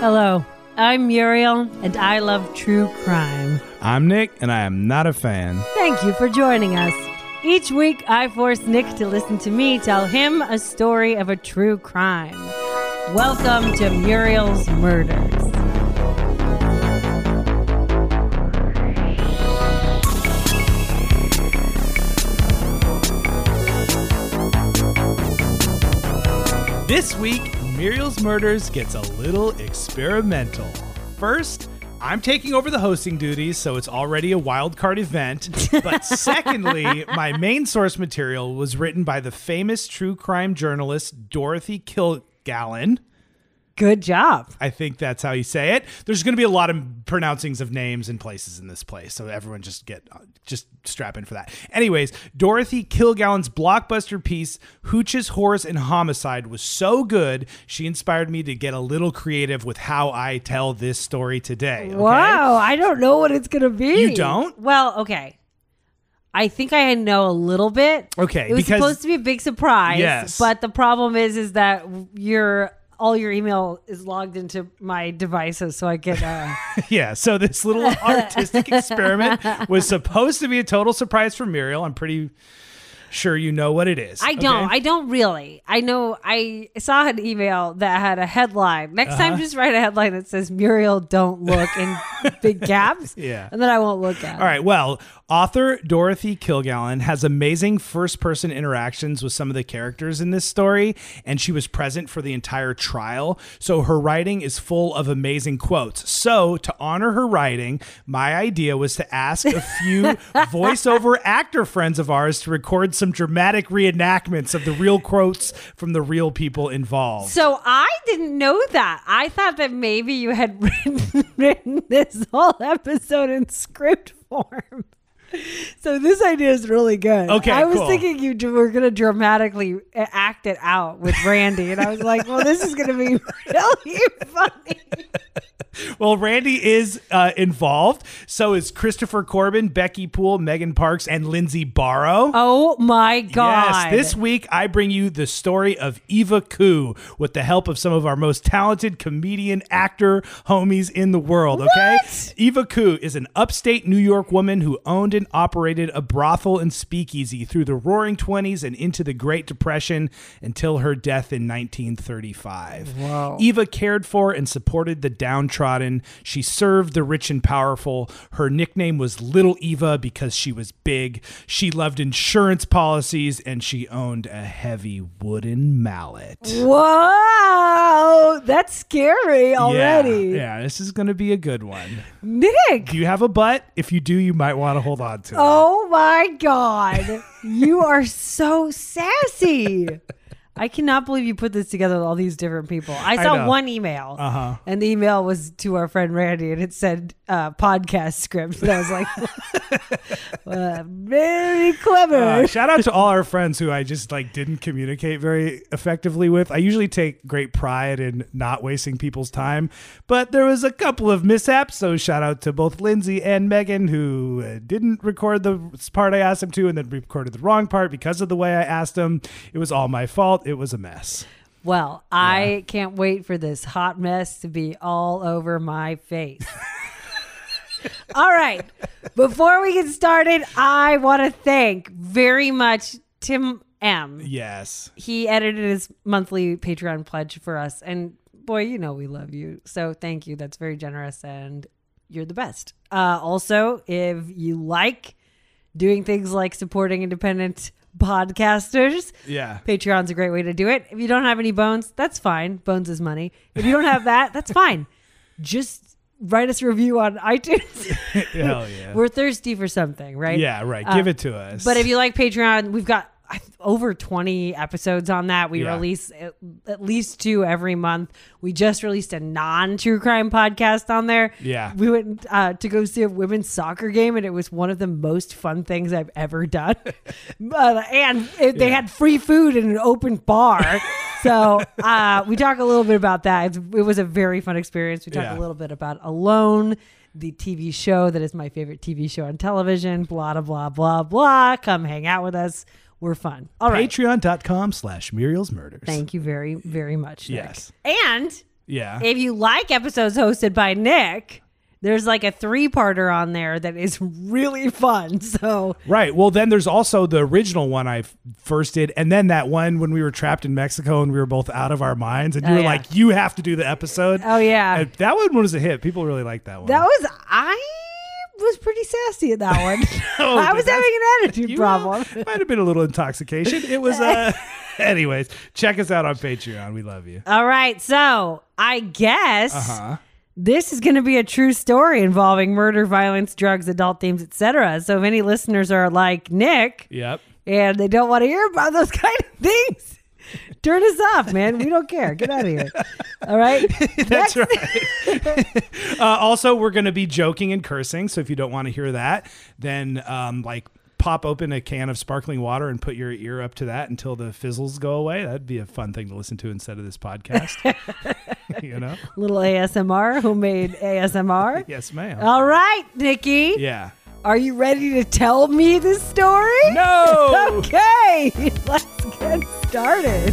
Hello, I'm Muriel, and I love true crime. I'm Nick, and I am not a fan. Thank you for joining us. Each week, I force Nick to listen to me tell him a story of a true crime. Welcome to Muriel's Murders. This week, Muriel's Murders gets a little experimental. First, I'm taking over the hosting duties, so it's already a wild card event. But secondly, my main source material was written by the famous true crime journalist Dorothy Kilgallen. Good job. I think that's how you say it. There's going to be a lot of pronouncings of names and places in this place, so everyone just get just strap in for that. Anyways, Dorothy Kilgallen's blockbuster piece "Hooches, Horse, and Homicide" was so good, she inspired me to get a little creative with how I tell this story today. okay? Wow, I don't know what it's going to be. You don't? Well, okay. I think I know a little bit. Okay, It was supposed to be a big surprise. Yes. But the problem is is that your all your email is logged into my devices so I get uh Yeah, so this little artistic experiment was supposed to be a total surprise for Muriel. I'm pretty sure you know what it is. I don't. okay? I don't really. I know. I saw an email that had a headline. Next Uh-huh. time, just write a headline that says "Muriel, don't look" in big caps. Yeah. and then I won't look at. All right. Well, author Dorothy Kilgallen has amazing first person interactions with some of the characters in this story, and she was present for the entire trial. So her writing is full of amazing quotes. So, to honor her writing, my idea was to ask a few voiceover actor friends of ours to record some dramatic reenactments of the real quotes from the real people involved. So I didn't know that. I thought that maybe you had written, written this whole episode in script form. So this idea is really good. Okay, I was cool. thinking you were going to dramatically uh, act it out with Randy, and I was like, "Well, this is going to be really funny." Well, Randy is uh, involved. So is Christopher Corbin, Becky Poole, Megan Parks, and Lindsay Barrow. Oh my god! Yes, this week I bring you the story of Eva Coo with the help of some of our most talented comedian actor homies in the world, okay? What? Eva Coo is an upstate New York woman who owned and operated a brothel and speakeasy through the roaring 20s and into the Great Depression until her death in 1935. Whoa. Eva cared for and supported the downtrodden. She served the rich and powerful. Her nickname was Little Eva because she was big. She loved insurance policies and she owned a heavy wooden mallet. Whoa, that's scary already. Yeah, yeah, this is going to be a good one. Nick. Do you have a butt? If you do, you might want to hold on to it. Oh my god, you are so sassy. I cannot believe you put this together with all these different people. I I saw know. one email, Uh-huh. and the email was to our friend Randy, and it said uh, podcast script. And I was like, uh, very clever. Uh, shout out to all our friends who I just like didn't communicate very effectively with. I usually take great pride in not wasting people's time, but there was a couple of mishaps. So shout out to both Lindsay and Megan who uh, didn't record the part I asked them to, and then recorded the wrong part because of the way I asked them. It was all my fault. It was a mess. well, I can't wait for this hot mess to be all over my face. all right. Before we get started, I want to thank very much Tim M. Yes. he edited his monthly Patreon pledge for us. And boy, you know we love you. So thank you. That's very generous and you're the best. Uh, also, if you like doing things like supporting independent podcasters, Yeah. Patreon's a great way to do it. If you don't have any bones, that's fine. Bones is money. If you don't have that, that's fine. Just write us a review on iTunes. Hell yeah. We're thirsty for something, right? yeah, right. Uh, Give it to us. But if you like Patreon, we've got over 20 episodes on that. We Yeah. release at, at least two every month. We just released a non true crime podcast on there. Yeah. We went uh, to go see a women's soccer game, and it was one of the most fun things I've ever done. uh, and it, they Yeah. had free food in an open bar. so uh, we talk a little bit about that. It's, it was a very fun experience. We talk Yeah. a little bit about Alone. The TV show that is my favorite TV show on television, blah, blah, blah, blah, blah. Come hang out with us. We're fun. All right. Patreon.com slash Muriel's Murders. Thank you very, very much. Nick. Yes. And Yeah. If you like episodes hosted by Nick, there's like a three parter on there that is really fun. So Right. Well, then there's also the original one I first did, and then that one when we were trapped in Mexico and we were both out of our minds, and you Oh, were yeah. like, "You have to do the episode." Oh, yeah. And that one was a hit. People really liked that one. that was I was pretty sassy in that one. Oh, I was having an attitude You, problem. uh, might have been a little intoxication. It was. uh Anyways, check us out on Patreon. We love you. All right, so I guess Uh-huh this is going to be a true story involving murder, violence, drugs, adult themes, etc. So if any listeners are like Nick Yep. and they don't want to hear about those kind of things, turn us off, man. We don't care. Get out of here. All right. That's Next- right. uh, also, we're going to be joking and cursing. So if you don't want to hear that, then um, like pop open a can of sparkling water and put your ear up to that until the fizzles go away. That'd be a fun thing to listen to instead of this podcast. you know? Little ASMR, Who made ASMR. Yes, ma'am. All right, Nikki. yeah. Are you ready to tell me this story? No. Okay, let's get started.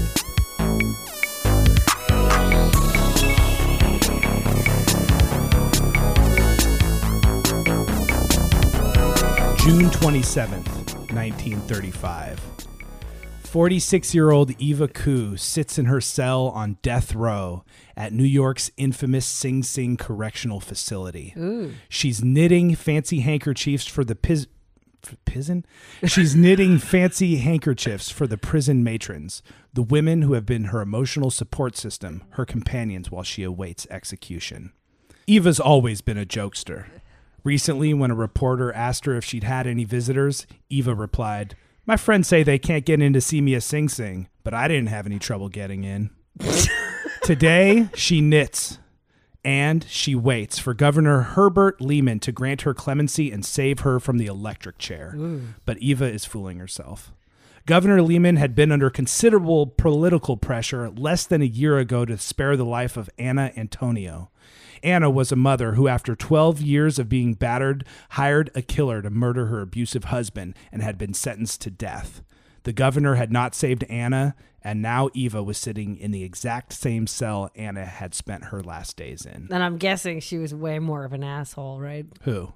June 27th, 1935. 46 year old Eva Coo sits in her cell on death row at New York's infamous Sing Sing Correctional Facility. Ooh. She's knitting fancy handkerchiefs for the f- prison. She's knitting fancy handkerchiefs for the prison matrons, the women who have been her emotional support system, her companions while she awaits execution. Eva's always been a jokester. Recently, when a reporter asked her if she'd had any visitors, Eva replied, My friends say they can't get in to see me a Sing Sing, but I didn't have any trouble getting in. Today, she knits and she waits for Governor Herbert Lehman to grant her clemency and save her from the electric chair. But Eva is fooling herself. Governor Lehman had been under considerable political pressure less than a year ago to spare the life of Anna Antonio. Anna was a mother who, after 12 years of being battered, hired a killer to murder her abusive husband and had been sentenced to death. The governor had not saved Anna, and now Eva was sitting in the exact same cell Anna had spent her last days in. And I'm guessing she was way more of an asshole, right? Who?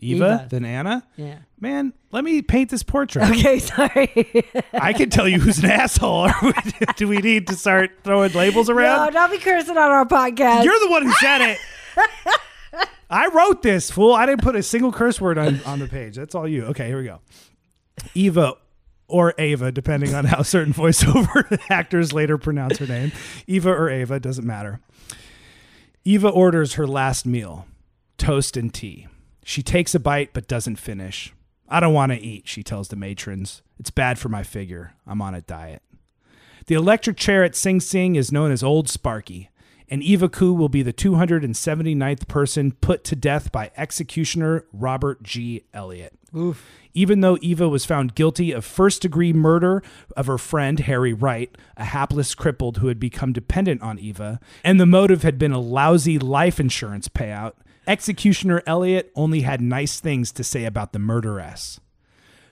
Eva, Eva. than Anna? Yeah. Man, let me paint this portrait. Okay, sorry. I can tell you who's an asshole. Do we need to start throwing labels around? no, don't be cursing on our podcast. You're the one who said it. I wrote this, fool. I didn't put a single curse word on, on the page. That's all you. Okay, here we go. Eva or Ava, depending on how certain voiceover actors later pronounce her name. Eva or Ava, doesn't matter. Eva orders her last meal toast and tea. She takes a bite but doesn't finish. I don't want to eat, she tells the matrons. It's bad for my figure. I'm on a diet. The electric chair at Sing Sing is known as Old Sparky, and Eva Coo will be the 279th person put to death by executioner Robert G. Elliott. Even though Eva was found guilty of first degree murder of her friend Harry Wright, a hapless crippled who had become dependent on Eva, and the motive had been a lousy life insurance payout, executioner Elliott only had nice things to say about the murderess.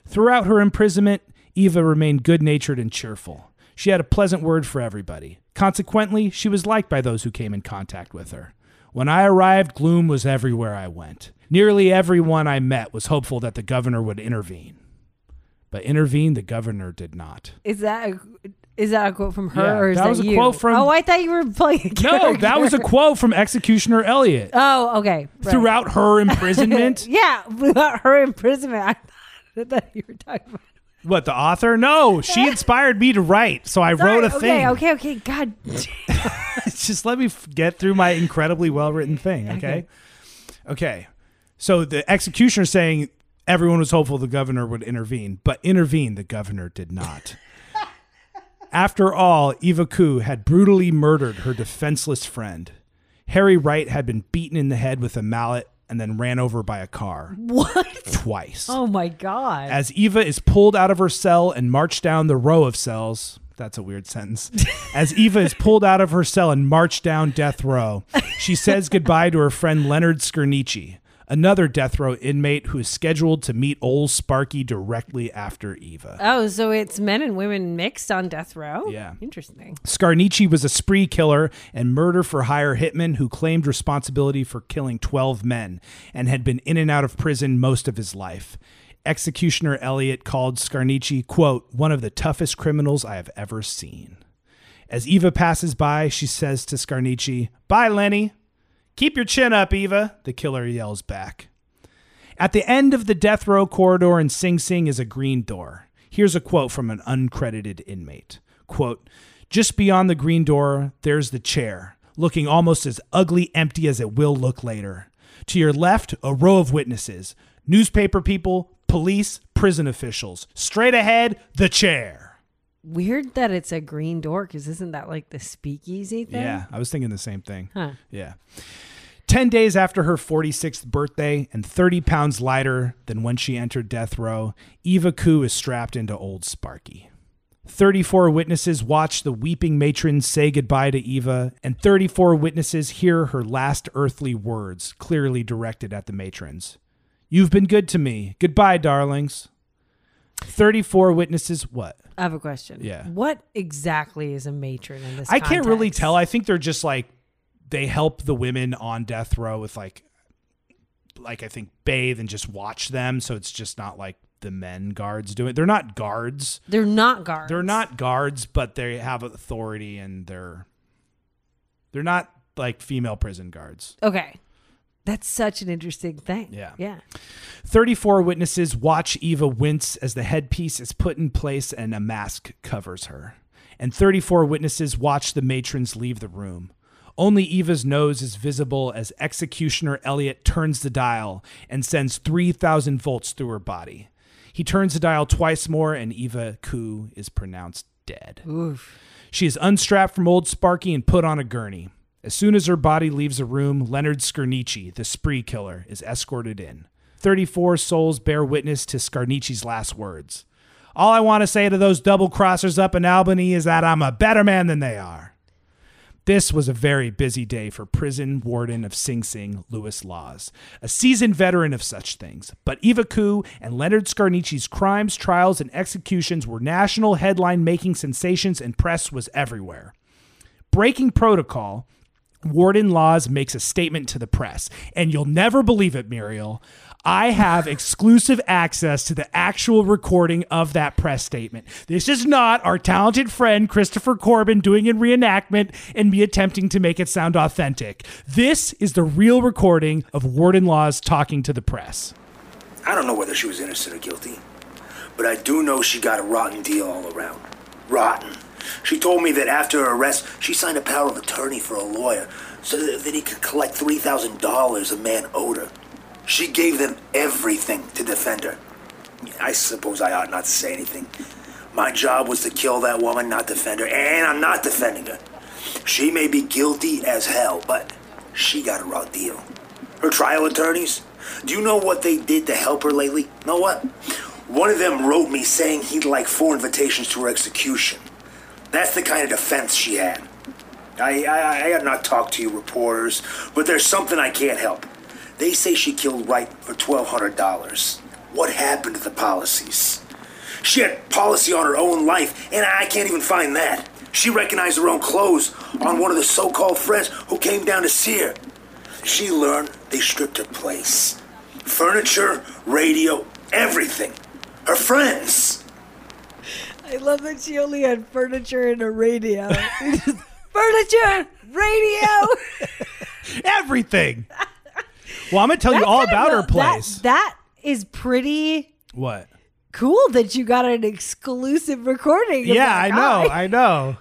Throughout her imprisonment, Eva remained good natured and cheerful. She had a pleasant word for everybody. Consequently, she was liked by those who came in contact with her. When I arrived, gloom was everywhere I went. Nearly everyone I met was hopeful that the governor would intervene. But intervene, the governor did not. Is that a, is that a quote from her Yeah, or is that that, was a you? quote from- Oh, I thought you were playing. A No, that was a quote from Executioner Elliott. Oh, okay. right. Throughout her imprisonment, yeah, without her imprisonment, I thought, I thought you were talking about. what the author? No, she inspired me to write, so I wrote a Sorry, thing. Okay, okay, okay. God, just let me f- get through my incredibly well written thing, okay? Okay. So the executioner saying everyone was hopeful the governor would intervene, but intervene the governor did not. After all, Eva Coo had brutally murdered her defenseless friend. Harry Wright had been beaten in the head with a mallet and then ran over by a car what? twice. Oh my God. As Eva is pulled out of her cell and marched down the row of cells, that's a weird sentence. As Eva is pulled out of her cell and marched down death row, she says goodbye to her friend Leonard Scarnici, another death row inmate who is scheduled to meet old Sparky directly after Eva. Oh, so it's men and women mixed on death row? Yeah. Interesting. Scarnici was a spree killer and murder for hire hitman who claimed responsibility for killing 12 men and had been in and out of prison most of his life. Executioner Elliott called Scarnici, quote, one of the toughest criminals I have ever seen. As Eva passes by, she says to Scarnici, Bye, Lenny. Keep your chin up, Eva, the killer yells back. At the end of the death row corridor in Sing Sing is a green door. Here's a quote from an uncredited inmate. Quote, just beyond the green door, there's the chair, looking almost as ugly empty as it will look later. To your left, a row of witnesses newspaper people, police, prison officials. Straight ahead, the chair. Weird that it's a green door because isn't that like the speakeasy thing? Yeah, I was thinking the same thing. Huh. Yeah. 10 days after her 46th birthday and 30 pounds lighter than when she entered death row, Eva Coo is strapped into old Sparky. 34 witnesses watch the weeping matron say goodbye to Eva, and 34 witnesses hear her last earthly words, clearly directed at the matrons. You've been good to me. Goodbye, darlings. 34 witnesses, what? I have a question. Yeah. What exactly is a matron in this? I can't really tell. I think they're just like they help the women on death row with like like I think bathe and just watch them so it's just not like the men guards doing it. They're not guards. They're not guards. They're not guards, but they have authority and they're they're not like female prison guards. Okay. That's such an interesting thing. Yeah. Yeah. 34 witnesses watch Eva wince as the headpiece is put in place and a mask covers her. And 34 witnesses watch the matrons leave the room. Only Eva's nose is visible as executioner Elliott turns the dial and sends 3,000 volts through her body. He turns the dial twice more, and Eva Coo is pronounced dead. Oof. She is unstrapped from old Sparky and put on a gurney. As soon as her body leaves the room, Leonard Scarnici, the spree killer, is escorted in. 34 souls bear witness to Scarnici's last words. All I want to say to those double crossers up in Albany is that I'm a better man than they are. This was a very busy day for prison warden of Sing Sing, Lewis Lawes, a seasoned veteran of such things. But Eva Coo and Leonard Scarnici's crimes, trials, and executions were national headline making sensations, and press was everywhere. Breaking protocol, Warden Lawes makes a statement to the press, and you'll never believe it, Muriel. I have exclusive access to the actual recording of that press statement. This is not our talented friend Christopher Corbin doing a reenactment and me attempting to make it sound authentic. This is the real recording of Warden Lawes talking to the press. I don't know whether she was innocent or guilty, but I do know she got a rotten deal all around. Rotten. She told me that after her arrest, she signed a power of attorney for a lawyer so that he could collect $3,000 a man owed her. She gave them everything to defend her. I suppose I ought not to say anything. My job was to kill that woman, not defend her, and I'm not defending her. She may be guilty as hell, but she got a raw deal. Her trial attorneys, do you know what they did to help her lately? Know what? One of them wrote me saying he'd like four invitations to her execution. That's the kind of defense she had. I, I, I have not talked to you reporters, but there's something I can't help. They say she killed Wright for $1,200. What happened to the policies? She had policy on her own life, and I can't even find that. She recognized her own clothes on one of the so called friends who came down to see her. She learned they stripped her place furniture, radio, everything. Her friends. I love that she only had furniture and a radio. furniture, radio. Everything. Well, I'm going to tell you all about kind her a- that- place. that is pretty what? cool that you got an exclusive recording. of Yeah, that I know. guy. I know.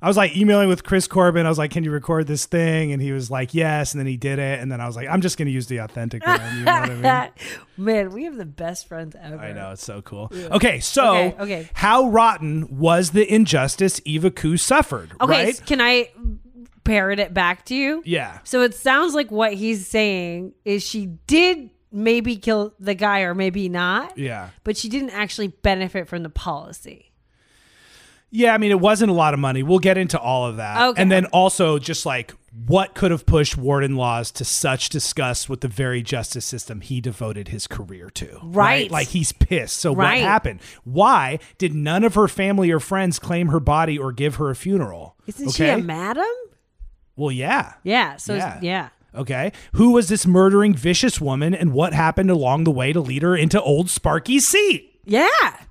I was like emailing with Chris Corbin. I was like, "Can you record this thing?" And he was like, "Yes." And then he did it. And then I was like, "I'm just going to use the authentic one." You know what I mean? Man, we have the best friends ever. I know it's so cool. Okay, so Okay, okay. how rotten was the injustice Eva Coo suffered? Okay, right? s- can I parrot it back to you? Yeah. So it sounds like what he's saying is she did maybe kill the guy or maybe not. Yeah. But she didn't actually benefit from the policy. Yeah, I mean, it wasn't a lot of money. We'll get into all of that. Okay. And then also, just like what could have pushed Warden Lawes to such disgust with the very justice system he devoted his career to? Right. Like he's pissed. So Right. what happened? Why did none of her family or friends claim her body or give her a funeral? Isn't she a madam? well, yeah. Yeah. So yeah. yeah. Okay. Who was this murdering vicious woman and what happened along the way to lead her into old Sparky's seat? Yeah.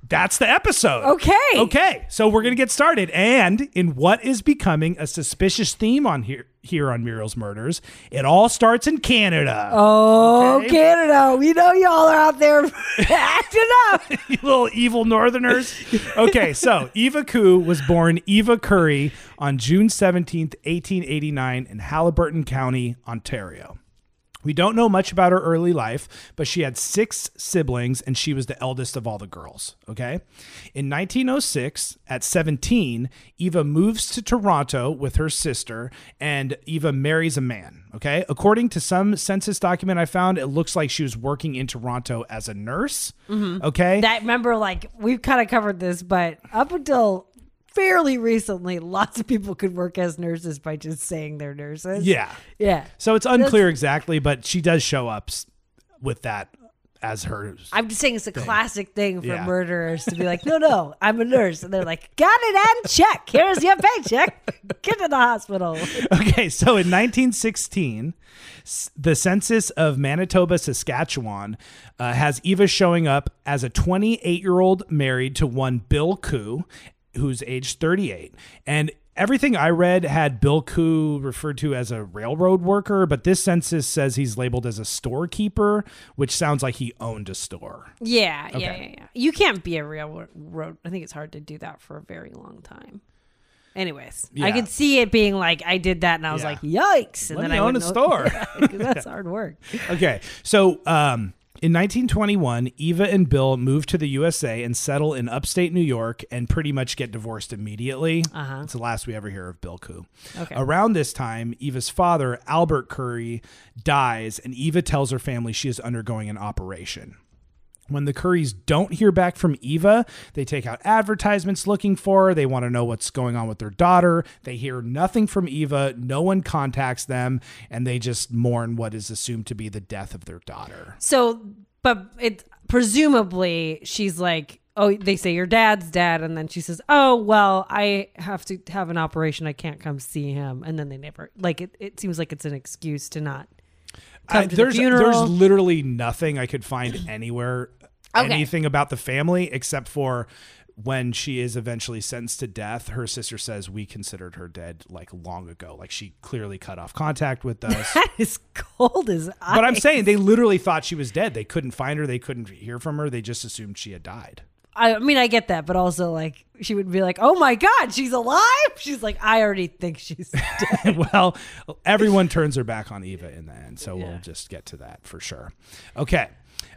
That's the episode. Okay. Okay. So we're going to get started. And in what is becoming a suspicious theme on here here on Muriel's Murders, it all starts in Canada. Oh, Okay. Canada. We know y'all are out there acting up. you little evil northerners. Okay, so Eva Coo was born Eva Curry on June 17th, 1889 in Haliburton County, Ontario. We don't know much about her early life, but she had six siblings and she was the eldest of all the girls. Okay. In 1906, at 17, Eva moves to Toronto with her sister and Eva marries a man. Okay. According to some census document I found, it looks like she was working in Toronto as a nurse. Mm-hmm. Okay. That remember, like we've kind of covered this, but up until fairly recently, lots of people could work as nurses by just saying they're nurses. yeah. Yeah. So it's unclear exactly, but she does show up with that as hers. I'm just saying it's a classic thing for Yeah. murderers to be like, no, no, I'm a nurse. And they're like, got it and check. Here's your paycheck. Get to the hospital. Okay, so in 1916, the census of Manitoba, Saskatchewan uh, has Eva showing up as a 28 year old married to one Bill Coo, who's age 38. And everything I read had Bill Coo referred to as a railroad worker, but this census says he's labeled as a storekeeper, which sounds like he owned a store. Yeah, yeah, Okay. yeah, yeah. You can't be a railroad. I think it's hard to do that for a very long time. Anyways, I could see it being like I did that, and I was Yeah. like, "Yikes!" And Let then I own a wouldn't store. Yeah, that's hard work. Okay, so um, in 1921, Eva and Bill move to the USA and settle in upstate New York and pretty much get divorced immediately. Uh-huh. It's the last we ever hear of Bill Coo. Okay. Around this time, Eva's father, Albert Curry, dies, and Eva tells her family she is undergoing an operation. When the Currys don't hear back from Eva, they take out advertisements looking for her. They want to know what's going on with their daughter. They hear nothing from Eva. No one contacts them, and they just mourn what is assumed to be the death of their daughter. So, but it presumably she's like, "Oh, they say your dad's dead," and then she says, "Oh, well, I have to have an operation. I can't come see him." And then they never like it. It seems like it's an excuse to not I- there's the there's literally nothing I could find anywhere Okay. anything about the family except for when she is eventually sentenced to death, her sister says we considered her dead like long ago. Like she clearly cut off contact with us. that is cold as ice. but I'm saying they literally thought she was dead. They couldn't find her. They couldn't hear from her. They just assumed she had died. I mean, I get that, but also like she would be like, "Oh my god, she's alive." She's like, "I already think she's dead." well, everyone turns her back on Eva in the end, so Yeah. we'll just get to that for sure. Okay.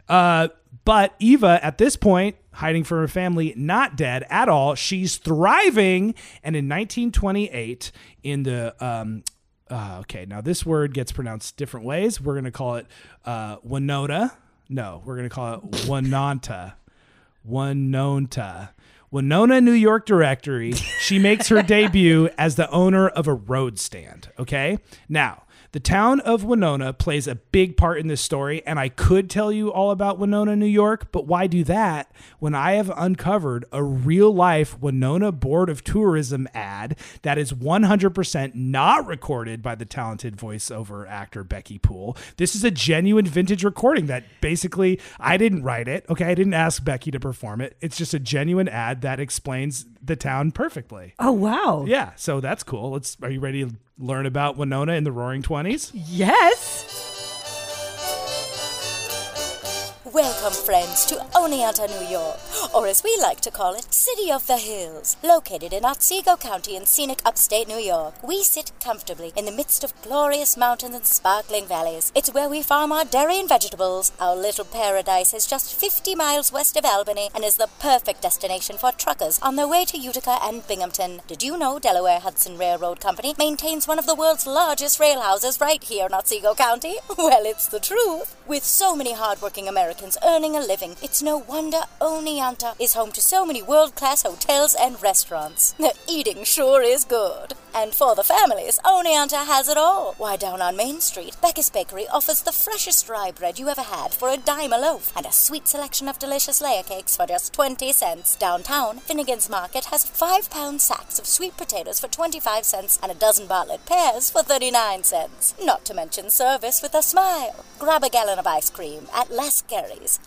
Uh, but Eva, at this point, hiding from her family, not dead at all. She's thriving. And in 1928, in the um, uh, okay, now this word gets pronounced different ways. We're going to call it uh, Winona. No, we're going to call it Winonta. Winonta. Winona New York Directory. She makes her debut as the owner of a road stand. Okay. Now, the town of Winona plays a big part in this story, and I could tell you all about Winona, New York, but why do that when I have uncovered a real life Winona Board of Tourism ad that is 100% not recorded by the talented voiceover actor Becky Poole? This is a genuine vintage recording that basically I didn't write it. Okay. I didn't ask Becky to perform it. It's just a genuine ad that explains the town perfectly. oh wow. Yeah. So that's cool. Let's, are you ready to learn about Winona in the roaring 20s? Yes. Welcome, friends, to Oneonta, New York, or as we like to call it, City of the Hills. Located in Otsego County in scenic upstate New York, we sit comfortably in the midst of glorious mountains and sparkling valleys. It's where we farm our dairy and vegetables. Our little paradise is just 50 miles west of Albany and is the perfect destination for truckers on their way to Utica and Binghamton. Did you know Delaware Hudson Railroad Company maintains one of the world's largest rail houses right here in Otsego County? Well, it's the truth. With so many hardworking Americans Americans earning a living, it's no wonder Oneonta is home to so many world class hotels and restaurants. The eating sure is good. And for the families, Oneonta has it all. Why, down on Main Street, Becca's Bakery offers the freshest rye bread you ever had for a dime a loaf, and a sweet selection of delicious layer cakes for just 20 cents. Downtown, Finnegan's Market has five pound sacks of sweet potatoes for 25 cents and a dozen Bartlett pears for 39 cents. Not to mention service with a smile. Grab a gallon of ice cream at Les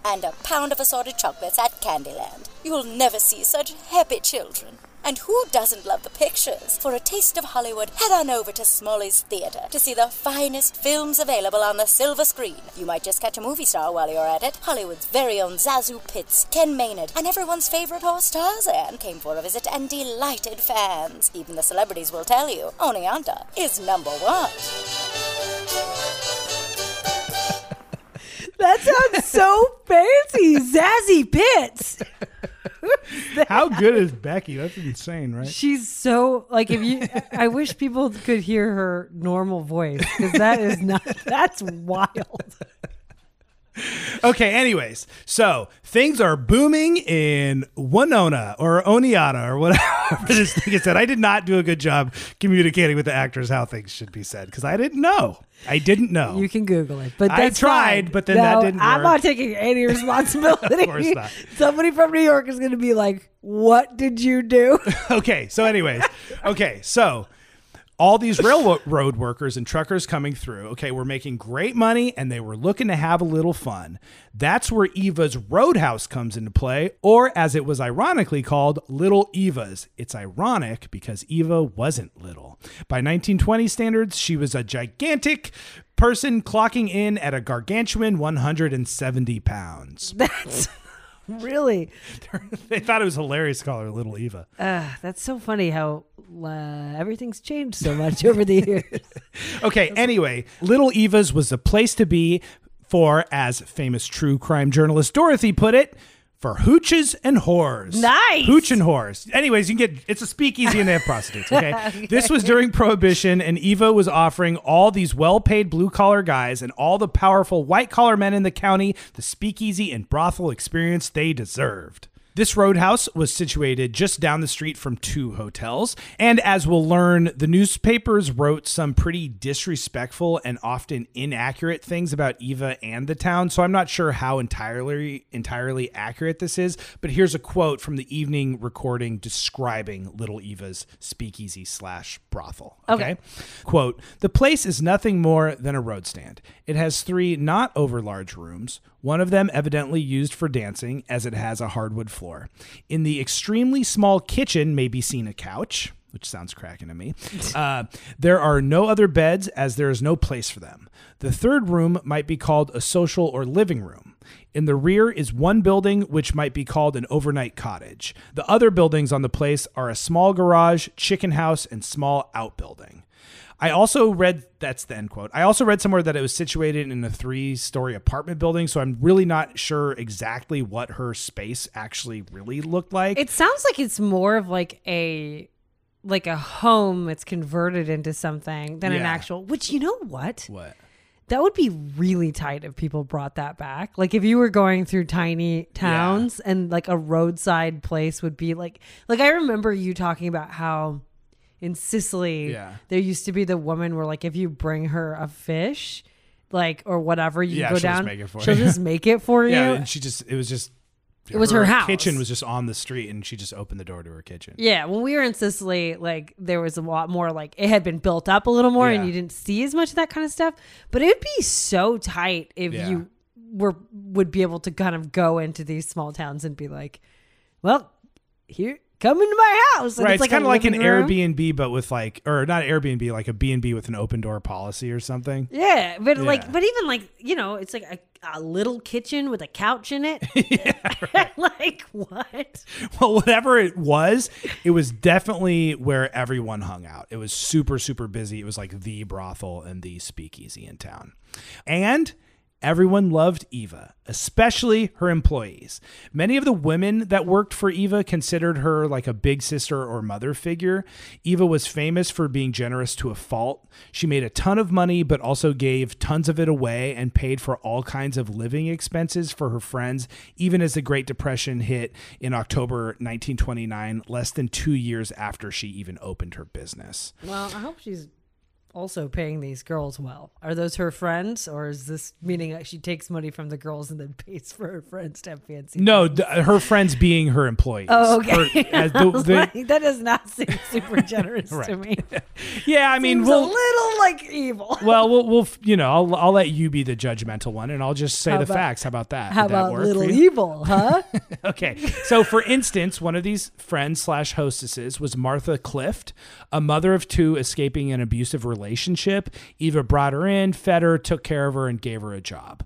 And a pound of assorted chocolates at Candyland. You'll never see such happy children. And who doesn't love the pictures? For a taste of Hollywood, head on over to Smalley's Theatre to see the finest films available on the silver screen. You might just catch a movie star while you're at it. Hollywood's very own ZaSu Pitts, Ken Maynard, and everyone's favorite horse Tarzan came for a visit and delighted fans. Even the celebrities will tell you, Oneonta is number one. That sounds so fancy. Zazzy Pitts. How good is Becky? That's insane, right? She's so like if you I wish people could hear her normal voice because that is not that's wild. Okay, anyways, so things are booming in Winona or Oneata or whatever this thing is said. I did not do a good job communicating with the actors how things should be said because I didn't know. I didn't know. You can Google it, but I tried, fine. but then that didn't I'm work. not taking any responsibility. Of course not. Somebody from New York is going to be like, "What did you do?" okay, so anyways, okay, so all these railroad workers and truckers coming through, okay, were making great money and they were looking to have a little fun. That's where Eva's Roadhouse comes into play, or as it was ironically called, Little Eva's. It's ironic because Eva wasn't little. By 1920 standards, she was a gigantic person clocking in at a gargantuan 170 pounds. That's really they thought it was hilarious to call her Little Eva. uh, that's so funny how uh, everything's changed so much over the years. Okay, anyway, Little Eva's was the place to be for, as famous true crime journalist Dorothy put it, for hooches and whores. Nice. Hooch and whores. Anyways, you can get it's a speakeasy and they have prostitutes, okay? This was during Prohibition, and Eva was offering all these well paid blue collar guys and all the powerful white collar men in the county the speakeasy and brothel experience they deserved. This roadhouse was situated just down the street from two hotels. And as we'll learn, the newspapers wrote some pretty disrespectful and often inaccurate things about Eva and the town. So I'm not sure how entirely entirely accurate this is, but here's a quote from the evening recording describing Little Eva's speakeasy slash brothel. Okay. Okay. Quote, the place is nothing more than a road stand. It has three not over large rooms, one of them evidently used for dancing, as it has a hardwood floor. In the extremely small kitchen may be seen a couch, which sounds cracking to me. Uh, there are no other beds, as there is no place for them. The third room might be called a social or living room. In the rear is one building which might be called an overnight cottage. The other buildings on the place are a small garage, chicken house, and small outbuilding. I also read that's the end quote. I also read somewhere that it was situated in a three story apartment building, so I'm really not sure exactly what her space actually really looked like. It sounds like it's more of like a like a home that's converted into something than an actual. Which you know what? what? That would be really tight if people brought that back. Like if you were going through tiny towns and like a roadside place would be like like I remember you talking about how in Sicily Yeah. there used to be the woman where like if you bring her a fish like or whatever you Yeah, go she'll just down make it for she'll you. just make it for you. Yeah, and she just it was just It was her house. kitchen was just on the street and she just opened the door to her kitchen. Yeah, when we were in Sicily, like there was a lot more like it had been built up a little more and you didn't see as much of that kind of stuff. But it'd be so tight if Yeah. you were would be able to kind of go into these small towns and be like, Well, here come into my house. And right, it's, like kind of like an room. Airbnb, but with like, or not Airbnb, like a B and B with an open door policy or something. Yeah, but Yeah. like, but even like, you know, it's like a, a little kitchen with a couch in it. yeah, like what? Well, whatever it was, it was definitely where everyone hung out. It was super, super busy. It was like the brothel and the speakeasy in town. And Everyone loved Eva, especially her employees. Many of the women that worked for Eva considered her like a big sister or mother figure. Eva was famous for being generous to a fault. She made a ton of money, but also gave tons of it away and paid for all kinds of living expenses for her friends, even as the Great Depression hit in October 1929, less than two years after she even opened her business. Well, I hope she's also paying these girls well. Are those her friends, or is this meaning that she takes money from the girls and then pays for her friends to have fancy? No, th- her friends being her employees. Oh, okay. Her- the- the- like, that does not seem super generous to me. yeah, I mean, Seems we'll, a little like evil. well, we'll, we'll, you know, I'll, I'll let you be the judgmental one, and I'll just say How the about- facts. How about that? How Would that about work little evil, huh? Okay. So, for instance, one of these friends slash hostesses was Martha Clift, a mother of two escaping an abusive relationship. Eva brought her in, fed her, took care of her, and gave her a job.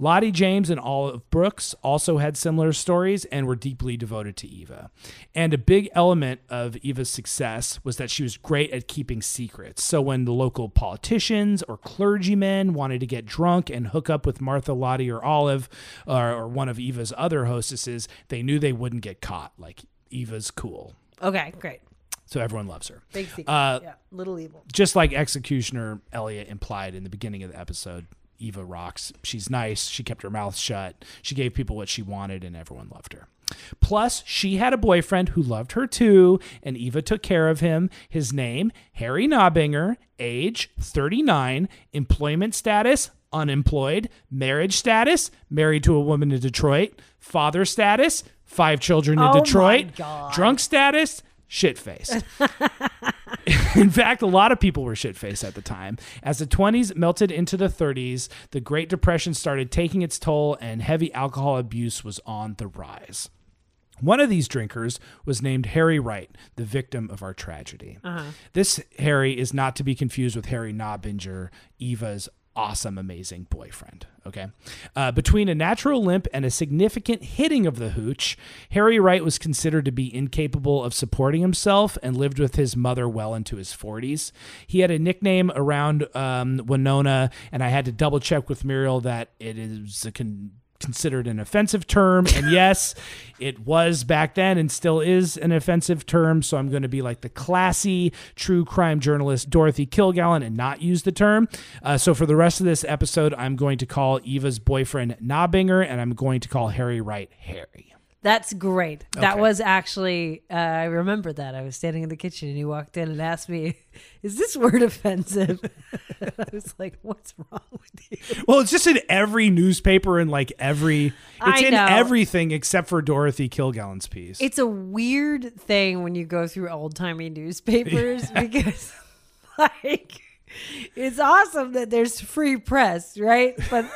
Lottie James and Olive Brooks also had similar stories and were deeply devoted to Eva. And a big element of Eva's success was that she was great at keeping secrets. So when the local politicians or clergymen wanted to get drunk and hook up with Martha, Lottie, or Olive, or, or one of Eva's other hostesses, they knew they wouldn't get caught. Like Eva's cool. okay, great. So everyone loves her. Big secret. Uh, yeah, little evil. just like executioner Elliott implied in the beginning of the episode, Eva rocks. She's nice. She kept her mouth shut. She gave people what she wanted, and everyone loved her. Plus, she had a boyfriend who loved her too, and Eva took care of him. His name, Harry Nobinger, age 39, employment status, unemployed, marriage status, married to a woman in Detroit, father status, five children in Oh Detroit, drunk status, shit faced. In fact, a lot of people were shit faced at the time. As the 20s melted into the 30s, the Great Depression started taking its toll and heavy alcohol abuse was on the rise. One of these drinkers was named Harry Wright, the victim of our tragedy. Uh-huh. This Harry is not to be confused with Harry Nobinger, Eva's awesome, amazing boyfriend. Okay. Uh, between a natural limp and a significant hitting of the hooch, Harry Wright was considered to be incapable of supporting himself and lived with his mother well into his 40s. He had a nickname around um, Winona, and I had to double check with Muriel that it is a con- considered an offensive term. And yes, it was back then and still is an offensive term. So I'm going to be like the classy true crime journalist Dorothy Kilgallen and not use the term. Uh, so for the rest of this episode, I'm going to call Eva's boyfriend Nobinger and I'm going to call Harry Wright Harry. That's great. That was actually, uh, I remember that. I was standing in the kitchen and he walked in and asked me, Is this word offensive? I was like, What's wrong with you? Well, it's just in every newspaper and like every, it's I in know. everything except for Dorothy Kilgallen's piece. It's a weird thing when you go through old timey newspapers because, like, it's awesome that there's free press, right? But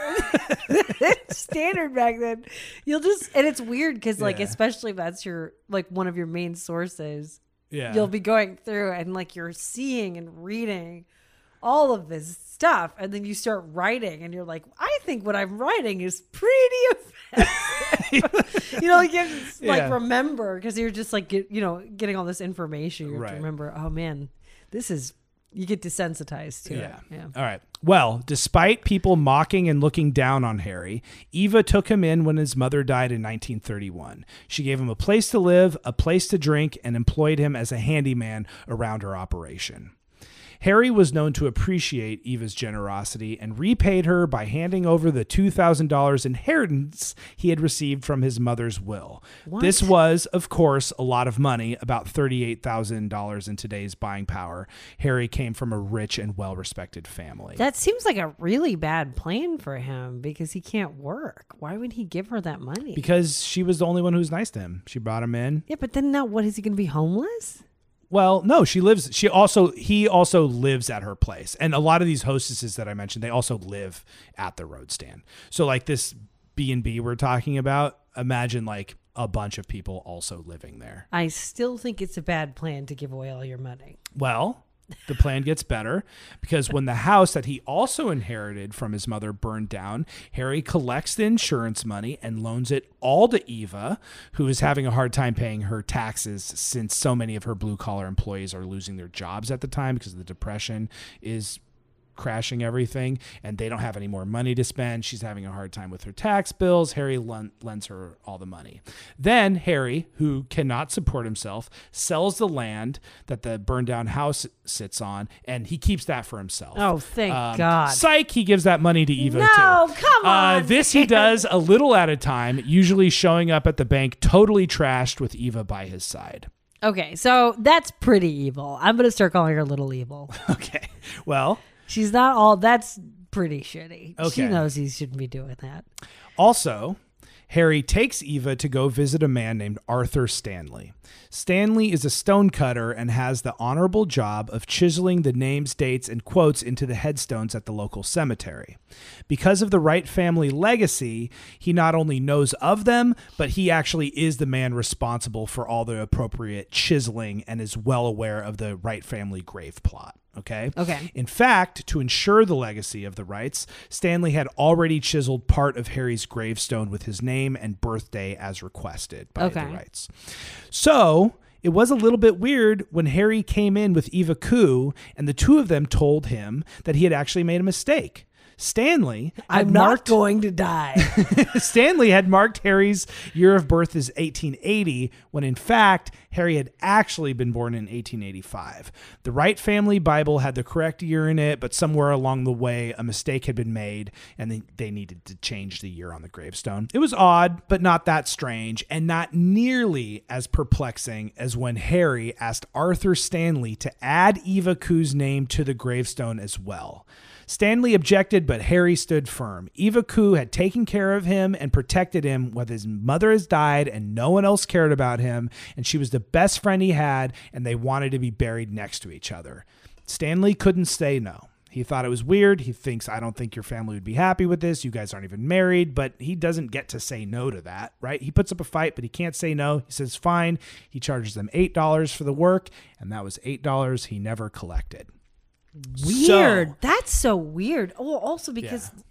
standard back then, you'll just, and it's weird because, like, Yeah. especially if that's your, like, one of your main sources. yeah. you'll be going through and like you're seeing and reading all of this stuff and then you start writing and you're like i think what i'm writing is pretty offensive you know like you have to, like Yeah. remember because you're just like get, you know getting all this information you have Right. to remember oh man this is you get desensitized to Yeah. it yeah All right. Well, despite people mocking and looking down on Harry, Eva took him in when his mother died in 1931. She gave him a place to live, a place to drink, and employed him as a handyman around her operation. Harry was known to appreciate Eva's generosity and repaid her by handing over the $2,000 inheritance he had received from his mother's will. This was, of course, a lot of money, about $38,000 in today's buying power. Harry came from a rich and well respected family. that seems like a really bad plan for him because he can't work why would he give her that money because she was the only one who was nice to him. She brought him in. yeah but then now what is he gonna be homeless Well, no, she lives. She also he also lives at her place, and a lot of these hostesses that I mentioned, they also live at the road stand. So like this B and B we're talking about, imagine like a bunch of people also living there. I still think it's a bad plan to give away all your money. Well, the plan gets better because when the house that he also inherited from his mother burned down, Harry collects the insurance money and loans it all to Eva, who is having a hard time paying her taxes since so many of her blue collar employees are losing their jobs at the time because the depression is crashing everything, and they don't have any more money to spend. She's having a hard time with her tax bills. Harry lend, lends her all the money. Then Harry, who cannot support himself, sells the land that the burned down house sits on, and he keeps that for himself. Oh, thank Um, God. Psych, he gives that money to Eva No, too. come Uh, on, this he does a little at a time, usually showing up at the bank totally trashed with Eva by his side. Okay, so that's pretty evil. I'm gonna start calling her little evil. Okay. Well, She's not all. That's pretty shitty. She knows he shouldn't be doing that. Also, Harry takes Eva to go visit a man named Arthur Stanley. Stanley is a stonecutter and has the honorable job of chiseling the names, dates, and quotes into the headstones at the local cemetery. Because of the Wright family legacy, he not only knows of them, but he actually is the man responsible for all the appropriate chiseling and is well aware of the Wright family grave plot. Okay. Okay. In fact, to ensure the legacy of the Wrights, Stanley had already chiseled part of Harry's gravestone with his name and birthday as requested by Okay. the Wrights. So it was a little bit weird when Harry came in with Eva Coo, and the two of them told him that he had actually made a mistake. Stanley I'm not going to die. Stanley had marked Harry's year of birth as 1880, when in fact, Harry had actually been born in 1885. The Wright family Bible had the correct year in it, but somewhere along the way, a mistake had been made and they, they needed to change the year on the gravestone. It was odd, but not that strange, and not nearly as perplexing as when Harry asked Arthur Stanley to add Eva Coo's name to the gravestone as well. Stanley objected, but Harry stood firm. Eva Coo had taken care of him and protected him when his mother has died and no one else cared about him, and she was the best friend he had, and they wanted to be buried next to each other. Stanley couldn't say no. He thought it was weird. He thinks, I don't think your family would be happy with this. You guys aren't even married, but he doesn't get to say no to that, right? He puts up a fight, but he can't say no. He says, fine. He charges them $8 for the work, and that was $8 he never collected. Weird. So- That's so weird. Oh, also because Yeah.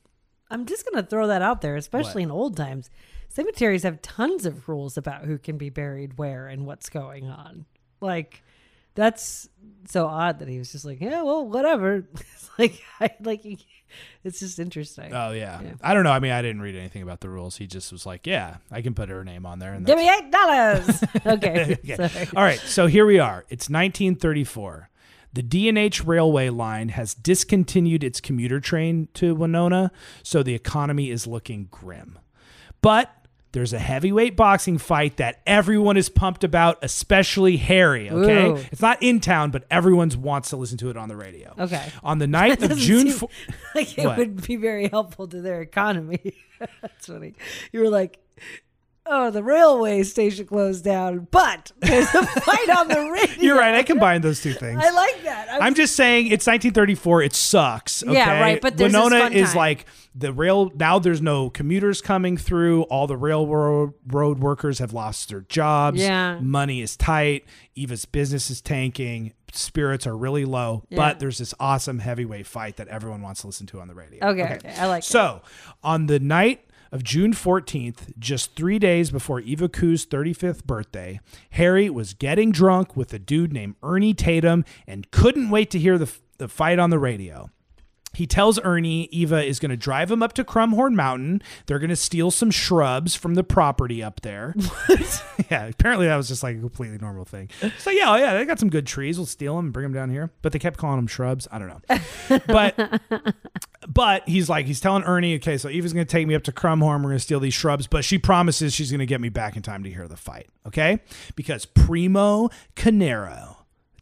I'm just gonna throw that out there, especially in old times. Cemeteries have tons of rules about who can be buried where and what's going on. Like that's so odd that he was just like, yeah, well, whatever. it's like, I, like, it's just interesting. Oh yeah. Yeah. I don't know. I mean, I didn't read anything about the rules. He just was like, "Yeah, I can put her name on there." And Give me eight dollars. okay. Okay. Sorry. All right. So here we are. It's 1934. The D&H railway line has discontinued its commuter train to Winona, so the economy is looking grim. But there's a heavyweight boxing fight that everyone is pumped about, especially Harry. Okay, Ooh. it's not in town, but everyone wants to listen to it on the radio. Okay. On the night of June, seem fo- like it What? would be very helpful to their economy. That's funny. You were like, "Oh, the railway station closed down, but there's a fight on the radio." you're right. I combined those two things. I like that. I I'm just saying it's 1934. It sucks. Okay? Yeah, right, but there's Winona is time. like the rail. Now there's no commuters coming through. All the railroad road workers have lost their jobs. Yeah. money is tight. Eva's business is tanking. Spirits are really low. Yeah. But there's this awesome heavyweight fight that everyone wants to listen to on the radio. Okay, okay, I like that. So on the night of June 14th, just three days before Eva Coo's 35th birthday, Harry was getting drunk with a dude named Ernie Tatum and couldn't wait to hear the, the fight on the radio. He tells Ernie Eva is going to drive him up to Crumhorn Mountain. They're going to steal some shrubs from the property up there. yeah, apparently that was just like a completely normal thing. So yeah, oh, yeah, they got some good trees. We'll steal them and bring them down here. But they kept calling them shrubs. I don't know. But but he's like he's telling Ernie, okay, so Eva's going to take me up to Crumhorn. We're going to steal these shrubs, but she promises she's going to get me back in time to hear the fight. Okay, because Primo Canero.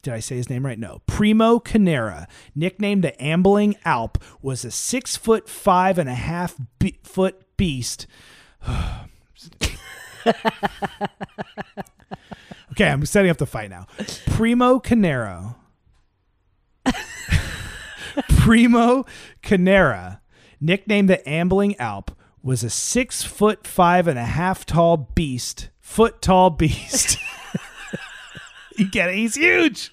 Did I say his name right? No. Primo Canera, nicknamed the Ambling Alp, was a six foot five and a half be- foot beast. okay, I'm setting up the fight now. Primo Canero. Primo Canera, nicknamed the Ambling Alp, was a six foot five and a half tall beast, foot tall beast. you get it? He's huge.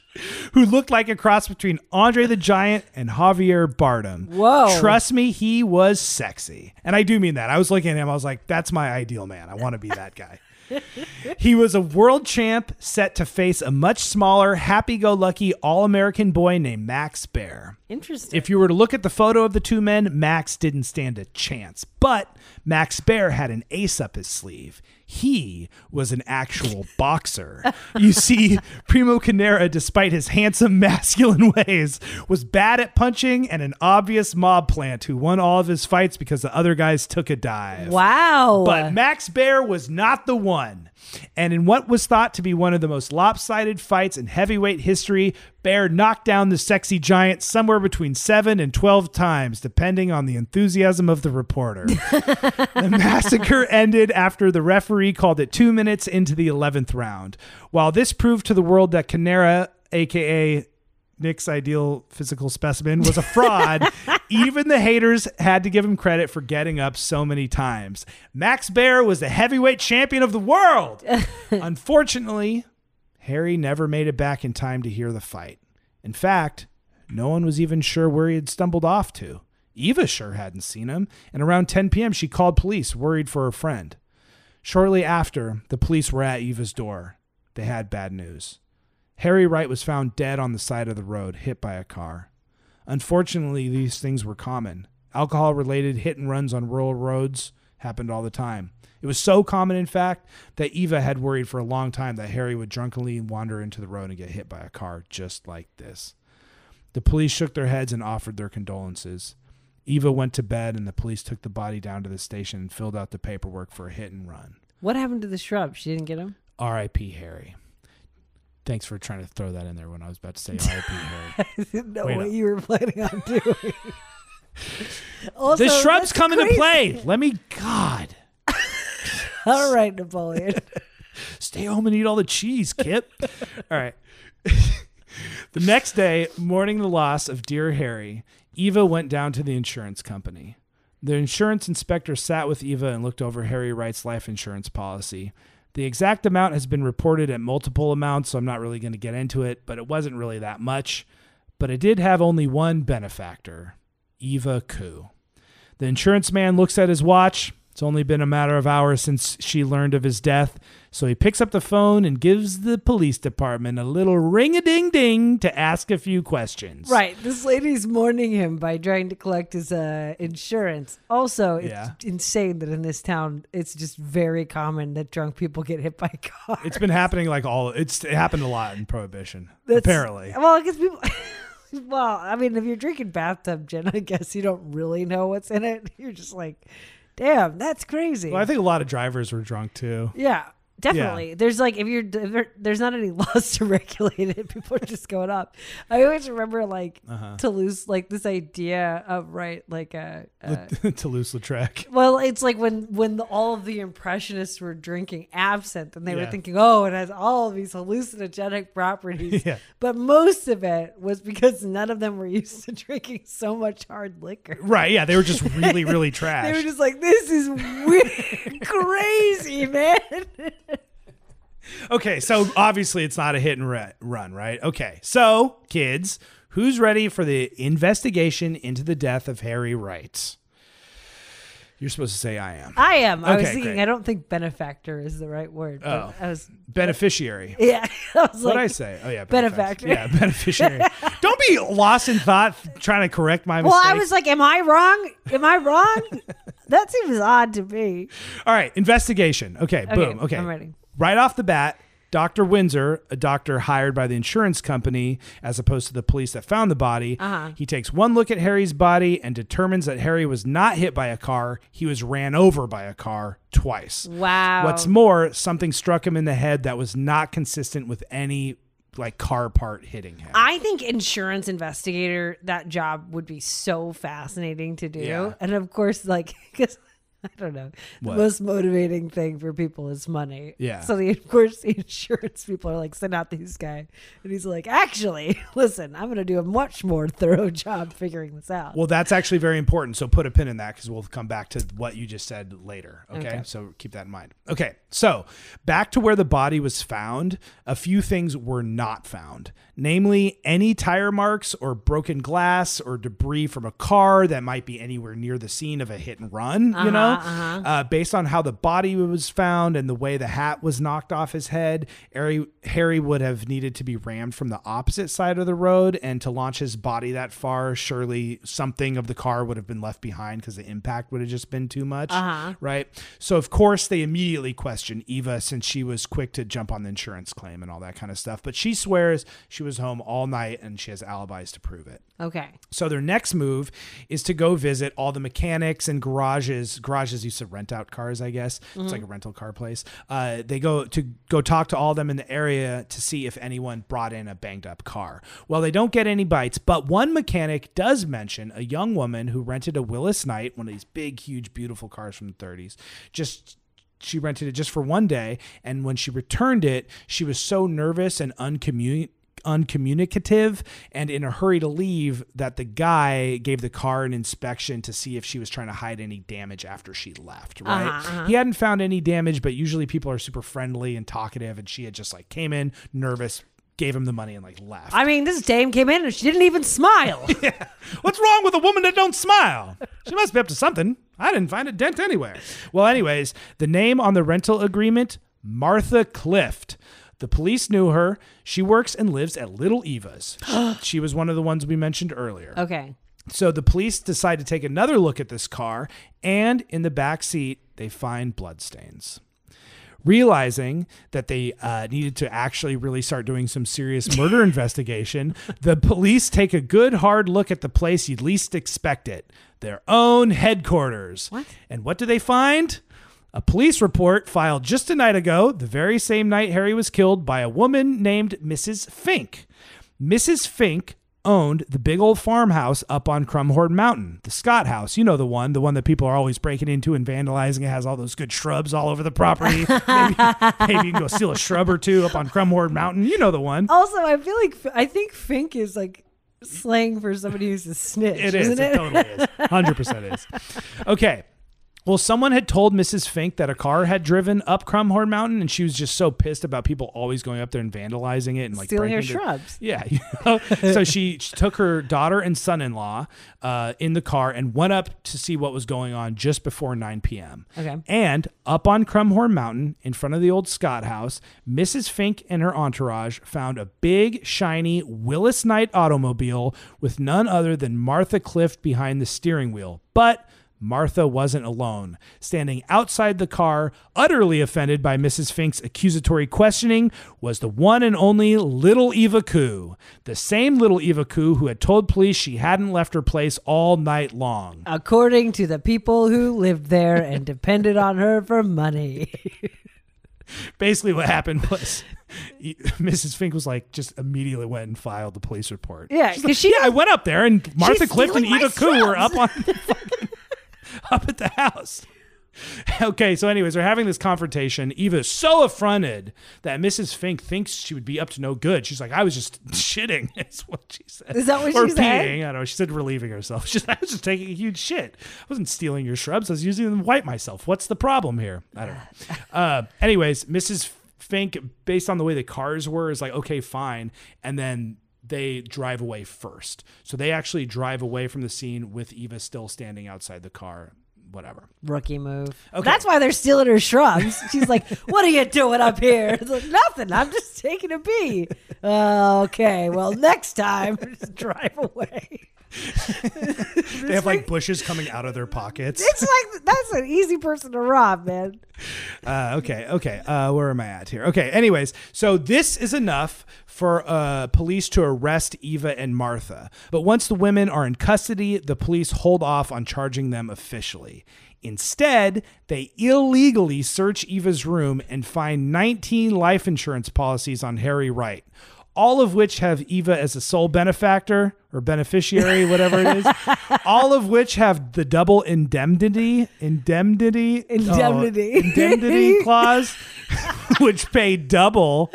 Who looked like a cross between Andre the Giant and Javier Bardem. Whoa. Trust me, he was sexy. And I do mean that. I was looking at him, I was like, that's my ideal man. I want to be that guy. he was a world champ set to face a much smaller, happy go lucky All American boy named Max Baer. Interesting. If you were to look at the photo of the two men, Max didn't stand a chance. But Max Baer had an ace up his sleeve. He was an actual boxer. You see, Primo Canera, despite his handsome, masculine ways, was bad at punching and an obvious mob plant who won all of his fights because the other guys took a dive. wow. But Max Baer was not the one. And in what was thought to be one of the most lopsided fights in heavyweight history, Baer knocked down the sexy giant somewhere between seven and 12 times, depending on the enthusiasm of the reporter. the massacre ended after the referee called it two minutes into the 11th round. While this proved to the world that Canera, aka Nick's ideal physical specimen was a fraud. Even the haters had to give him credit for getting up so many times. Max Baer was the heavyweight champion of the world. Unfortunately, Harry never made it back in time to hear the fight. In fact, no one was even sure where he had stumbled off to. Eva sure hadn't seen him, and around 10 p.m., she called police, worried for her friend. Shortly after, the police were at Eva's door. They had bad news. Harry Wright was found dead on the side of the road, hit by a car. Unfortunately, these things were common. Alcohol related hit and runs on rural roads happened all the time. It was so common, in fact, that Eva had worried for a long time that Harry would drunkenly wander into the road and get hit by a car just like this. The police shook their heads and offered their condolences. Eva went to bed, and the police took the body down to the station and filled out the paperwork for a hit and run. what happened to the shrub? She didn't get him? R.I.P. Harry. Thanks for trying to throw that in there when I was about to say R.I.P. Harry. I didn't know Wait what up. you were planning on doing. also, the shrubs that's come into crazy. play. Let me, God, All right, Napoleon. stay home and eat all the cheese, Kip. all right. the next day, mourning the loss of dear Harry, Eva went down to the insurance company. The insurance inspector sat with Eva and looked over Harry Wright's life insurance policy. The exact amount has been reported at multiple amounts, so I'm not really going to get into it, but it wasn't really that much. But it did have only one benefactor Eva Coo. The insurance man looks at his watch. It's only been a matter of hours since she learned of his death, so he picks up the phone and gives the police department a little ring a ding ding to ask a few questions. right. This lady's mourning him by trying to collect his uh, insurance. Also, it's Yeah. insane that in this town, it's just very common that drunk people get hit by cars. It's been happening like all it's it happened a lot in prohibition. That's- apparently. Well, I guess people. well, I mean, if you're drinking bathtub gin, I guess you don't really know what's in it. You're just like, damn, that's crazy. Well, I think a lot of drivers were drunk too. yeah, definitely. There's like, if you're, if there, there's not any laws to regulate it, people are just going up. I always remember like Uh-huh. Toulouse, like this idea of, right, like a. a Toulouse-Lautrec. well, it's like when when the, all of the impressionists were drinking absinthe, and they were thinking, "Oh, it has all of these hallucinogenic properties." Yeah. But most of it was because none of them were used to drinking so much hard liquor. Right, yeah, they were just really, really trash. They were just like, "This is weird, crazy, man." Okay, so obviously it's not a hit and ru- run, right? Okay, so kids, who's ready for the investigation into the death of Harry Wright? You're supposed to say I am. I am. I was thinking. great. I don't think benefactor is the right word. But Oh. I was. Beneficiary. Yeah. I was What like, I say? Oh yeah, benefactor. Yeah, beneficiary. Don't be lost in thought trying to correct my mistake. Well, I was like, "Am I wrong? Am I wrong?" that seems odd to me. All right, investigation. Okay, Okay, boom. Okay. I'm ready. Right off the bat, Dr. Windsor, a doctor hired by the insurance company as opposed to the police that found the body, Uh-huh. he takes one look at Harry's body and determines that Harry was not hit by a car. He was ran over by a car twice. Wow. What's more, something struck him in the head that was not consistent with any like car part hitting him. I think insurance investigator that job would be so fascinating to do, Yeah. and of course, like because I don't know, What? the most motivating thing for people is money. Yeah. So the of course the insurance people are like, send out this guy, and he's like, actually, listen, I'm gonna do a much more thorough job figuring this out. Well, that's actually very important. So put a pin in that because we'll come back to what you just said later. Okay? Okay. So keep that in mind. Okay. So back to where the body was found, a few things were not found, namely any tire marks or broken glass or debris from a car that might be anywhere near the scene of a hit and run, you know? Uh-huh, Uh, based on how the body was found and the way the hat was knocked off his head, Harry, Harry would have needed to be rammed from the opposite side of the road. And to launch his body that far, surely something of the car would have been left behind because the impact would have just been too much. Uh-huh. Right. So, of course, they immediately question Eva since she was quick to jump on the insurance claim and all that kind of stuff. But she swears she was home all night and she has alibis to prove it. Okay. So their next move is to go visit all the mechanics and garages. Garages used to rent out cars, I guess. It's like a rental car place. Uh, they go to go talk to all of them in the area to see if anyone brought in a banged up car. Well, they don't get any bites, but one mechanic does mention a young woman who rented a Willys-Knight, one of these big, huge, beautiful cars from the 30s, just she rented it just for one day and when she returned it she was so nervous and uncommun- uncommunicative and in a hurry to leave that the guy gave the car an inspection to see if she was trying to hide any damage after she left right Uh-huh, he hadn't found any damage but usually people are super friendly and talkative and she had just like came in nervous gave him the money and like left I mean, this dame came in and she didn't even smile. yeah. What's wrong with a woman that don't smile? She must be up to something. I didn't find a dent anywhere. Well, anyways, the name on the rental agreement, Martha Clift. The police knew her. She works and lives at Little Eva's. she was one of the ones we mentioned earlier. Okay. So the police decide to take another look at this car, and in the back seat, they find bloodstains. Realizing that they uh, needed to actually really start doing some serious murder investigation, the police take a good hard look at the place you'd least expect it their own headquarters. What? And what do they find? A police report filed just a night ago, the very same night Harry was killed, by a woman named Mrs. Fink. Mrs. Fink owned the big old farmhouse up on Crumhorn Mountain, the Scott House. You know the one, the one that people are always breaking into and vandalizing. It has all those good shrubs all over the property. maybe, maybe you can go steal a shrub or two up on Crumhorn Mountain. You know the one. Also, I feel like I think Fink is like slang for somebody who's a snitch. It is. It it? totally is. 100% is. Okay. Well, someone had told Mrs. Fink that a car had driven up Crumhorn Mountain, and she was just so pissed about people always going up there and vandalizing it and like Stealing her shrubs. Yeah. you know? so she took her daughter and son-in-law uh, in the car and went up to see what was going on just before 9 p.m. Okay. And up on Crumhorn Mountain, in front of the old Scott house, Mrs. Fink and her entourage found a big, shiny Willys-Knight automobile with none other than Martha Clift behind the steering wheel. But Martha wasn't alone. Standing outside the car, utterly offended by Mrs. Fink's accusatory questioning, was the one and only little Eva Coo. The same little Eva Coo who had told police she hadn't left her place all night long. According to the people who lived there and depended on her for money. basically what happened was Mrs. Fink was like just immediately went and filed the police report. Yeah, She's 'cause like, she yeah, I went up there and Martha She's Clift and Eva Coo were up on the fucking, up at the house. Okay, so anyways, they're having this confrontation. Eva's so affronted that Mrs. Fink thinks she would be up to no good. She's like, I was just shitting. Is what she said. Is that what or she said? peeing. I don't know. She said relieving herself. She's I was just taking a huge shit. I wasn't stealing your shrubs. I was using them to wipe myself. What's the problem here? I don't know. Uh, anyways, Mrs. Fink, based on the way the cars were, is like, okay, fine. And then they drive away first. So they actually drive away from the scene with Eva still standing outside the car. Whatever. Rookie move. Okay. That's why they're stealing her shrubs. She's like, "What are you doing up here?" It's like, Nothing. I'm just taking a pee. Okay. Well, next time, just drive away. They have like bushes coming out of their pockets. It's like that's an easy person to rob, man. Uh, okay, okay. Uh, where am I at here? Okay. Anyways, so this is enough for uh, police to arrest Eva and Martha. But once the women are in custody, the police hold off on charging them officially. Instead, they illegally search Eva's room and find 19 life insurance policies on Harry Wright. All of which have Eva as a sole benefactor or beneficiary, whatever it is. all of which have the double indemnity, indemnity, oh, Indemnity. Uh, indemnity clause, which pay double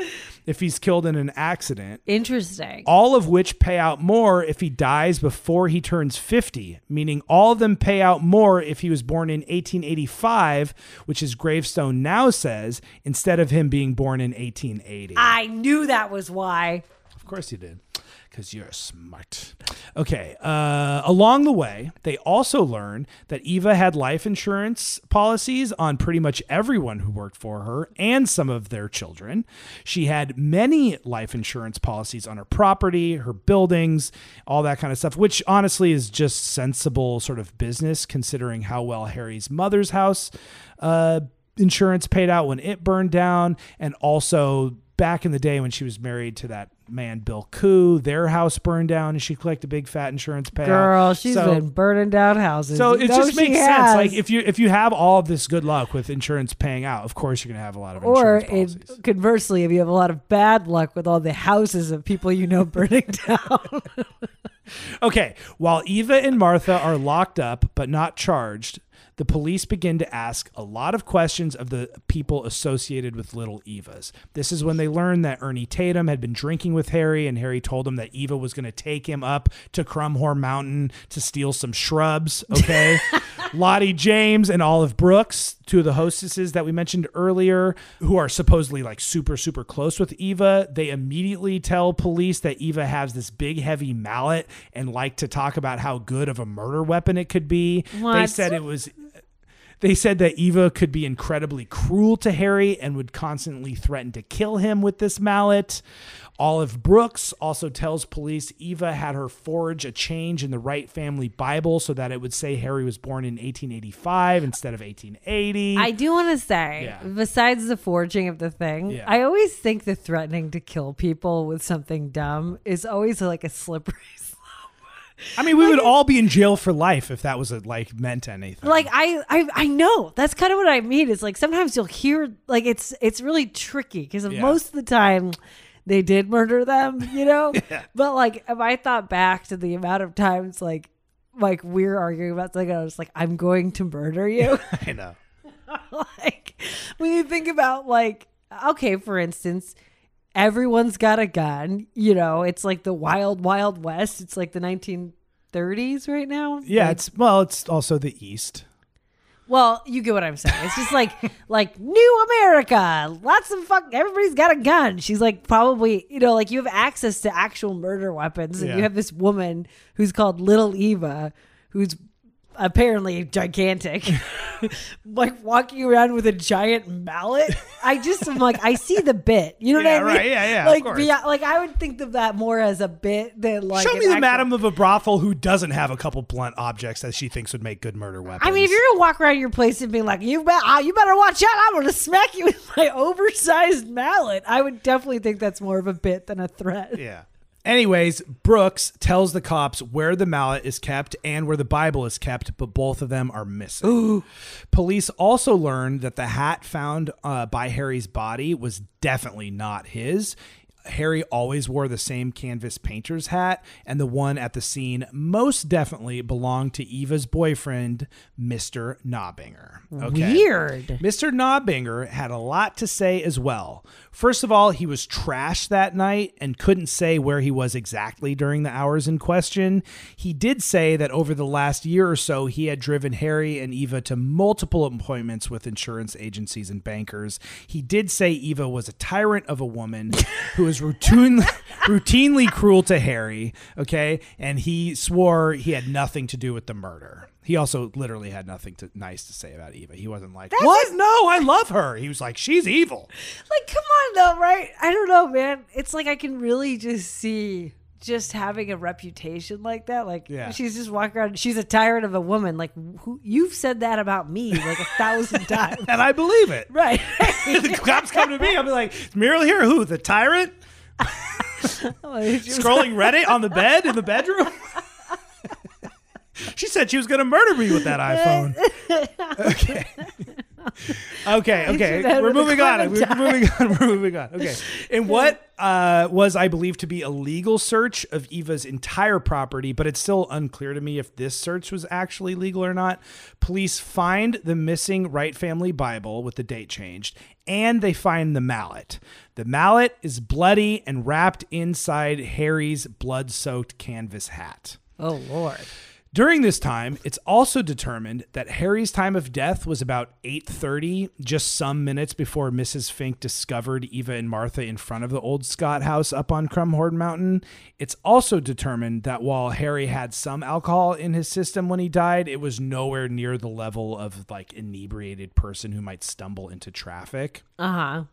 if he's killed in an accident. Interesting. All of which pay out more if he dies before he turns 50, meaning all of them pay out more if he was born in 1885, which his gravestone now says, instead of him being born in 1880. I knew that was why. Of course you did. Because you're smart. Okay. Uh, along the way, they also learn that Eva had life insurance policies on pretty much everyone who worked for her and some of their children. She had many life insurance policies on her property, her buildings, all that kind of stuff, which honestly is just sensible sort of business considering how well Harry's mother's house uh, insurance paid out when it burned down, and also back in the day when she was married to that man Bill Coo, their house burned down and she collected a big fat insurance payout. Girl, she's So- been burning down houses. so it know just makes sense. has. Like if you if you have all of this good luck with insurance paying out, of course you're gonna have a lot of or insurance in, policies. conversely, if you have a lot of bad luck with all the houses of people you know burning down. Okay, while Eva and Martha are locked up but not charged, the police begin to ask a lot of questions of the people associated with little Eva's. This is when they learn that Ernie Tatum had been drinking with Harry, and Harry told him that Eva was going to take him up to Crumhorn Mountain to steal some shrubs. Okay. Lottie James and Olive Brooks, two of the hostesses that we mentioned earlier, who are supposedly like super, super close with Eva, they immediately tell police that Eva has this big, heavy mallet and like to talk about how good of a murder weapon it could be. They said it was. They said that Eva could be incredibly cruel to Harry and would constantly threaten to kill him with this mallet. Olive Brooks also tells police Eva had her forge a change in the Wright family Bible so that it would say Harry was born in 1885 instead of 1880. I do want to say, Yeah. besides the forging of the thing, Yeah. I always think the threatening to kill people with something dumb is always like a slippery. I mean, we would all be in jail for life if that was a, like meant anything. Like I, I, I know that's kind of what I mean. It's like sometimes you'll hear like it's it's really tricky because Yeah. most of the time they did murder them, you know. But like if I thought back to the amount of times like like we're arguing about something, I was like, I'm going to murder you. I know. like when you think about like okay for instance everyone's got a gun you know it's like the wild wild west. It's like the 1930s right now. Yeah, Like, it's well, it's also the East. well you get what i'm saying. It's just like like new america. Lots of fuck everybody's got a gun. She's like probably you know like you have access to actual murder weapons and Yeah. you have this woman who's called little eva who's apparently gigantic like walking around with a giant mallet i just am like i see the bit you know Yeah, what i mean right, yeah, yeah, like beya- like i would think of that more as a bit than like Show me the actual- madam of a brothel who doesn't have a couple blunt objects that she thinks would make good murder weapons. I mean, if you're gonna walk around your place and be like, "You bet, uh, you better watch out! I'm gonna smack you with my oversized mallet," I would definitely think that's more of a bit than a threat. Yeah. Anyways, Brooks tells the cops where the mallet is kept and where the Bible is kept, but both of them are missing. Police also learned that the hat found uh, by Harry's body was definitely not his. Harry always wore the same canvas painter's hat, and the one at the scene most definitely belonged to Eva's boyfriend, Mr. Nobbinger. Okay. Weird. Mr. Nobbinger had a lot to say as well. First of all, he was trashed that night and couldn't say where he was exactly during the hours in question. He did say that over the last year or so, he had driven Harry and Eva to multiple appointments with insurance agencies and bankers. He did say Eva was a tyrant of a woman who was routinely, routinely cruel to Harry, okay? And he swore he had nothing to do with the murder. He also literally had nothing to, nice to say about Eva. He wasn't like, "What? No, I love her." He was like, "She's evil." Like, come on, though, right? I don't know, man. It's like I can really just see just having a reputation like that. Like, Yeah. she's just walking around. She's a tyrant of a woman. Like, who, you've said that about me like a thousand times, And I believe it. right? the cops come to me. I'll be like, "Is Muriel here? Who? The tyrant? Scrolling Reddit on the bed in the bedroom?" she said she was going to murder me with that iPhone. Okay. Okay, okay. We're moving on. We're moving on. We're moving on. Okay. In what uh, was, I believe, to be a legal search of Eva's entire property, but it's still unclear to me if this search was actually legal or not. Police find the missing Wright family Bible with the date changed, and they find the mallet. The mallet is bloody and wrapped inside Harry's blood soaked canvas hat. oh Lord. During this time, it's also determined that Harry's time of death was about 8:30, just some minutes before Mrs. Fink discovered Eva and Martha in front of the old Scott house up on Crumhorn Mountain. It's also determined that while Harry had some alcohol in his system when he died, it was nowhere near the level of like inebriated person who might stumble into traffic. Uh huh.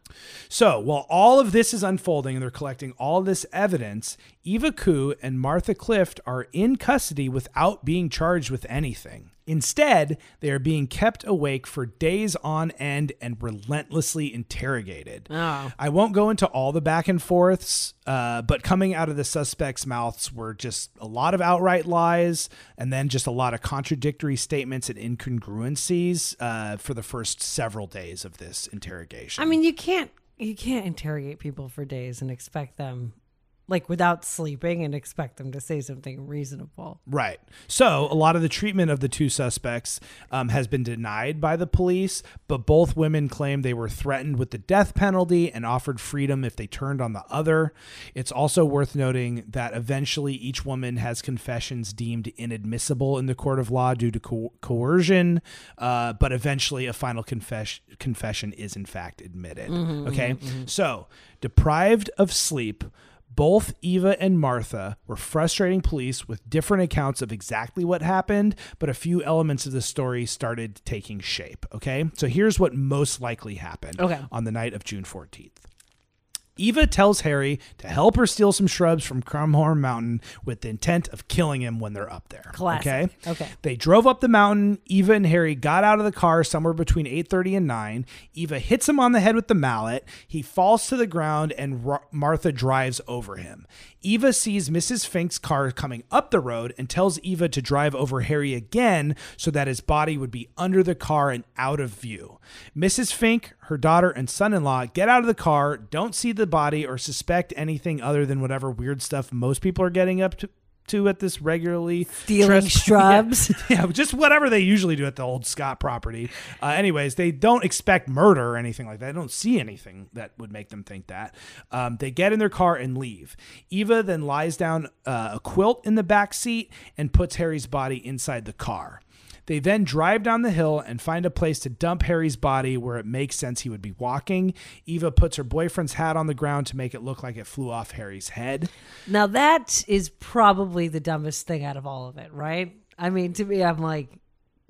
So, while all of this is unfolding and they're collecting all this evidence, Eva Coo and Martha Clift are in custody without being charged with anything. Instead, they are being kept awake for days on end and relentlessly interrogated. Oh. I won't go into all the back and forths, uh, but coming out of the suspects' mouths were just a lot of outright lies and then just a lot of contradictory statements and incongruencies uh, for the first several days of this interrogation. I mean, you can't you can't interrogate people for days and expect them like without sleeping and expect them to say something reasonable. Right. So a lot of the treatment of the two suspects um, has been denied by the police, but both women claim they were threatened with the death penalty and offered freedom if they turned on the other. It's also worth noting that eventually each woman has confessions deemed inadmissible in the court of law due to co- coercion, uh, but eventually a final confess- confession is in fact admitted. okay. So deprived of sleep. Both Eva and Martha were frustrating police with different accounts of exactly what happened, but a few elements of the story started taking shape. Okay, so here's what most likely happened Okay. on the night of June 14th. Eva tells Harry to help her steal some shrubs from Crumhorn Mountain with the intent of killing him when they're up there. Classic. Okay. Okay. They drove up the mountain. Eva and Harry got out of the car somewhere between 8:30 and 9. Eva hits him on the head with the mallet. He falls to the ground and Ro- Martha drives over him. Eva sees Mrs. Fink's car coming up the road and tells Eva to drive over Harry again so that his body would be under the car and out of view. Mrs. Fink, her daughter, and son in law get out of the car, don't see the body, or suspect anything other than whatever weird stuff most people are getting up to. To at this regularly Stealing shrubs. yeah, just whatever they usually do at the old Scott property. Uh, anyways, they don't expect murder or anything like that. They don't see anything that would make them think that. Um, they get in their car and leave. Eva then lies down uh, a quilt in the back seat and puts Harry's body inside the car. They then drive down the hill and find a place to dump Harry's body where it makes sense he would be walking. Eva puts her boyfriend's hat on the ground to make it look like it flew off Harry's head. now that is probably the dumbest thing out of all of it, right? I mean, to me, I'm like,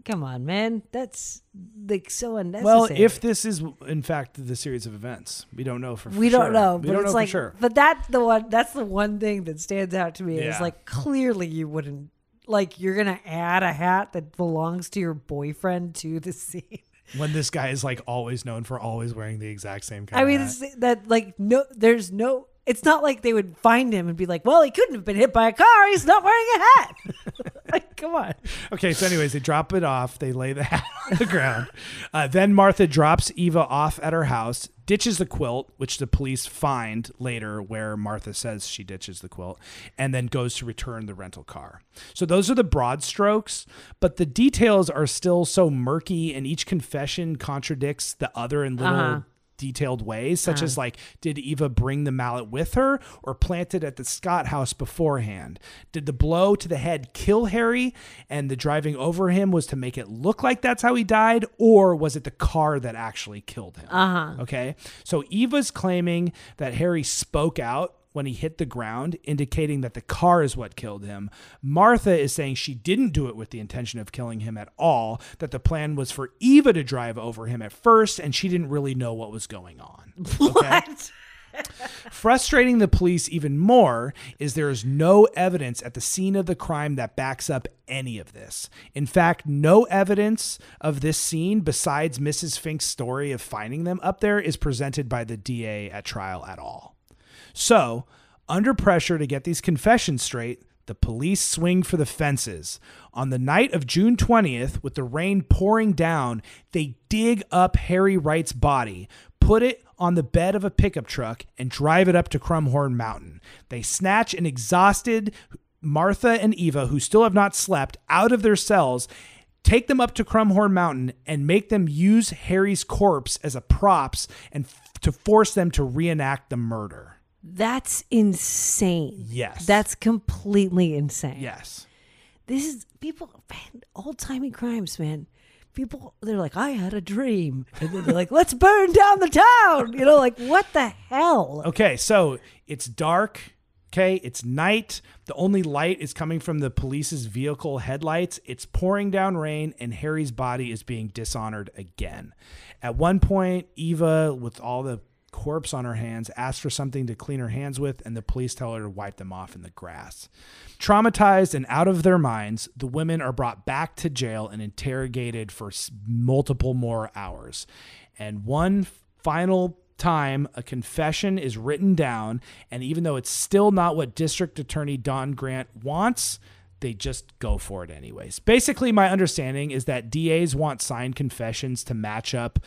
come on, man, that's like so unnecessary. Well, if this is in fact the series of events, we don't know for sure. we sure. don't know, We but don't it's know like, for sure. but that's the one. That's the one thing that stands out to me is like clearly you wouldn't like you're gonna add a hat that belongs to your boyfriend to the scene. When this guy is like always known for always wearing the exact same kind I mean, hat. that like no, there's no. It's not like they would find him and be like, "Well, he couldn't have been hit by a car. He's not wearing a hat." like, come on. Okay, so anyways, they drop it off. They lay the hat on the ground. Uh, then Martha drops Eva off at her house, ditches the quilt, which the police find later, where Martha says she ditches the quilt, and then goes to return the rental car. So those are the broad strokes, but the details are still so murky, and each confession contradicts the other in little. Uh-huh. Detailed ways, such as like, did Eva bring the mallet with her or plant it at the Scott house beforehand? Did the blow to the head kill Harry and the driving over him was to make it look like that's how he died, or was it the car that actually killed him? Uh-huh. Okay. So Eva's claiming that Harry spoke out when he hit the ground, indicating that the car is what killed him. Martha is saying she didn't do it with the intention of killing him at all, that the plan was for Eva to drive over him at first, and she didn't really know what was going on. Okay? What? Frustrating the police even more is there is no evidence at the scene of the crime that backs up any of this. In fact, no evidence of this scene besides Mrs. Fink's story of finding them up there is presented by the DA at trial at all. So, under pressure to get these confessions straight, the police swing for the fences. On the night of June 20th, with the rain pouring down, they dig up Harry Wright's body, put it on the bed of a pickup truck, and drive it up to Crumhorn Mountain. They snatch an exhausted Martha and Eva, who still have not slept, out of their cells take them up to Crumhorn Mountain and make them use Harry's corpse as a props and f- to force them to reenact the murder. That's insane. Yes. That's completely insane. Yes. This is people, man, old timey crimes, man. People, they're like, I had a dream. And then they're like, let's burn down the town. You know, like, what the hell? Okay, so it's dark. Okay, it's night. The only light is coming from the police's vehicle headlights. It's pouring down rain, and Harry's body is being dishonored again. At one point, Eva, with all the corpse on her hands, asks for something to clean her hands with, and the police tell her to wipe them off in the grass. Traumatized and out of their minds, the women are brought back to jail and interrogated for multiple more hours. And one final time, a confession is written down, and even though it's still not what District Attorney Don Grant wants, they just go for it anyways. Basically, my understanding is that DAs want signed confessions to match up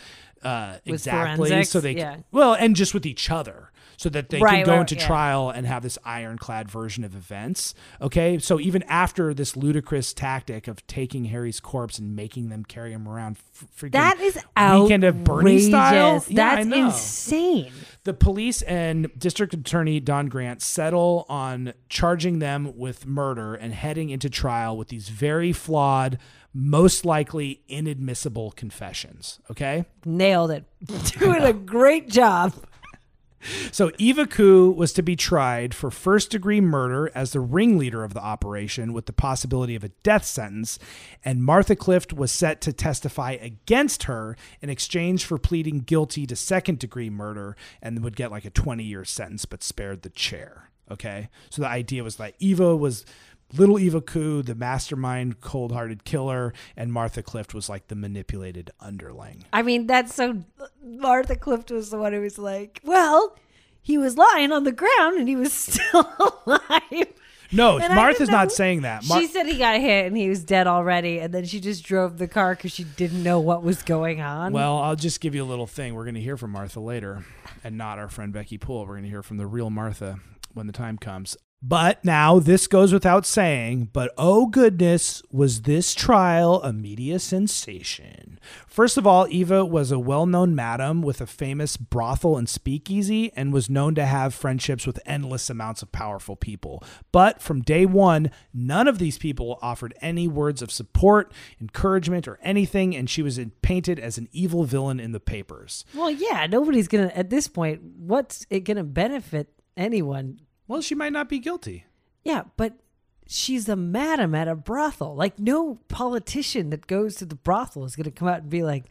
uh, With exactly, forensics, so they yeah. well, and just with each other, so that they Right, can go right, into yeah. trial and have this ironclad version of events. Okay, so even after this ludicrous tactic of taking Harry's corpse and making them carry him around, freaking That is weekend of Bernie style. outrageous. Yeah, That's insane. The police and District Attorney Don Grant settle on charging them with murder and heading into trial with these very flawed, most likely inadmissible confessions. Okay. Nailed it. Doing a great job. So Eva Coo was to be tried for first degree murder as the ringleader of the operation with the possibility of a death sentence, and Martha Clift was set to testify against her in exchange for pleading guilty to second degree murder and would get like a 20 year sentence but spared the chair. Okay? So the idea was that Eva was little Eva Coo, the mastermind cold hearted killer, and Martha Clift was like the manipulated underling. I mean, that's so. Martha Clift was the one who was like, well, he was lying on the ground and he was still alive. No, And Martha's didn't saying that. Mar- she said he got hit and he was dead already, and then she just drove the car because she didn't know what was going on. Well, I'll just give you a little thing. We're going to hear from Martha later, and not our friend Becky Poole. We're going to hear from the real Martha when the time comes. But now, this goes without saying, but oh goodness, was this trial a media sensation? First of all, Eva was a well known madam with a famous brothel and speakeasy and was known to have friendships with endless amounts of powerful people. But from day one, none of these people offered any words of support, encouragement, or anything, and she was painted as an evil villain in the papers. well, yeah, nobody's gonna at this point. What's it gonna benefit anyone? Well, she might not be guilty. Yeah, but she's a madam at a brothel. Like no politician that goes to the brothel is going to come out and be like,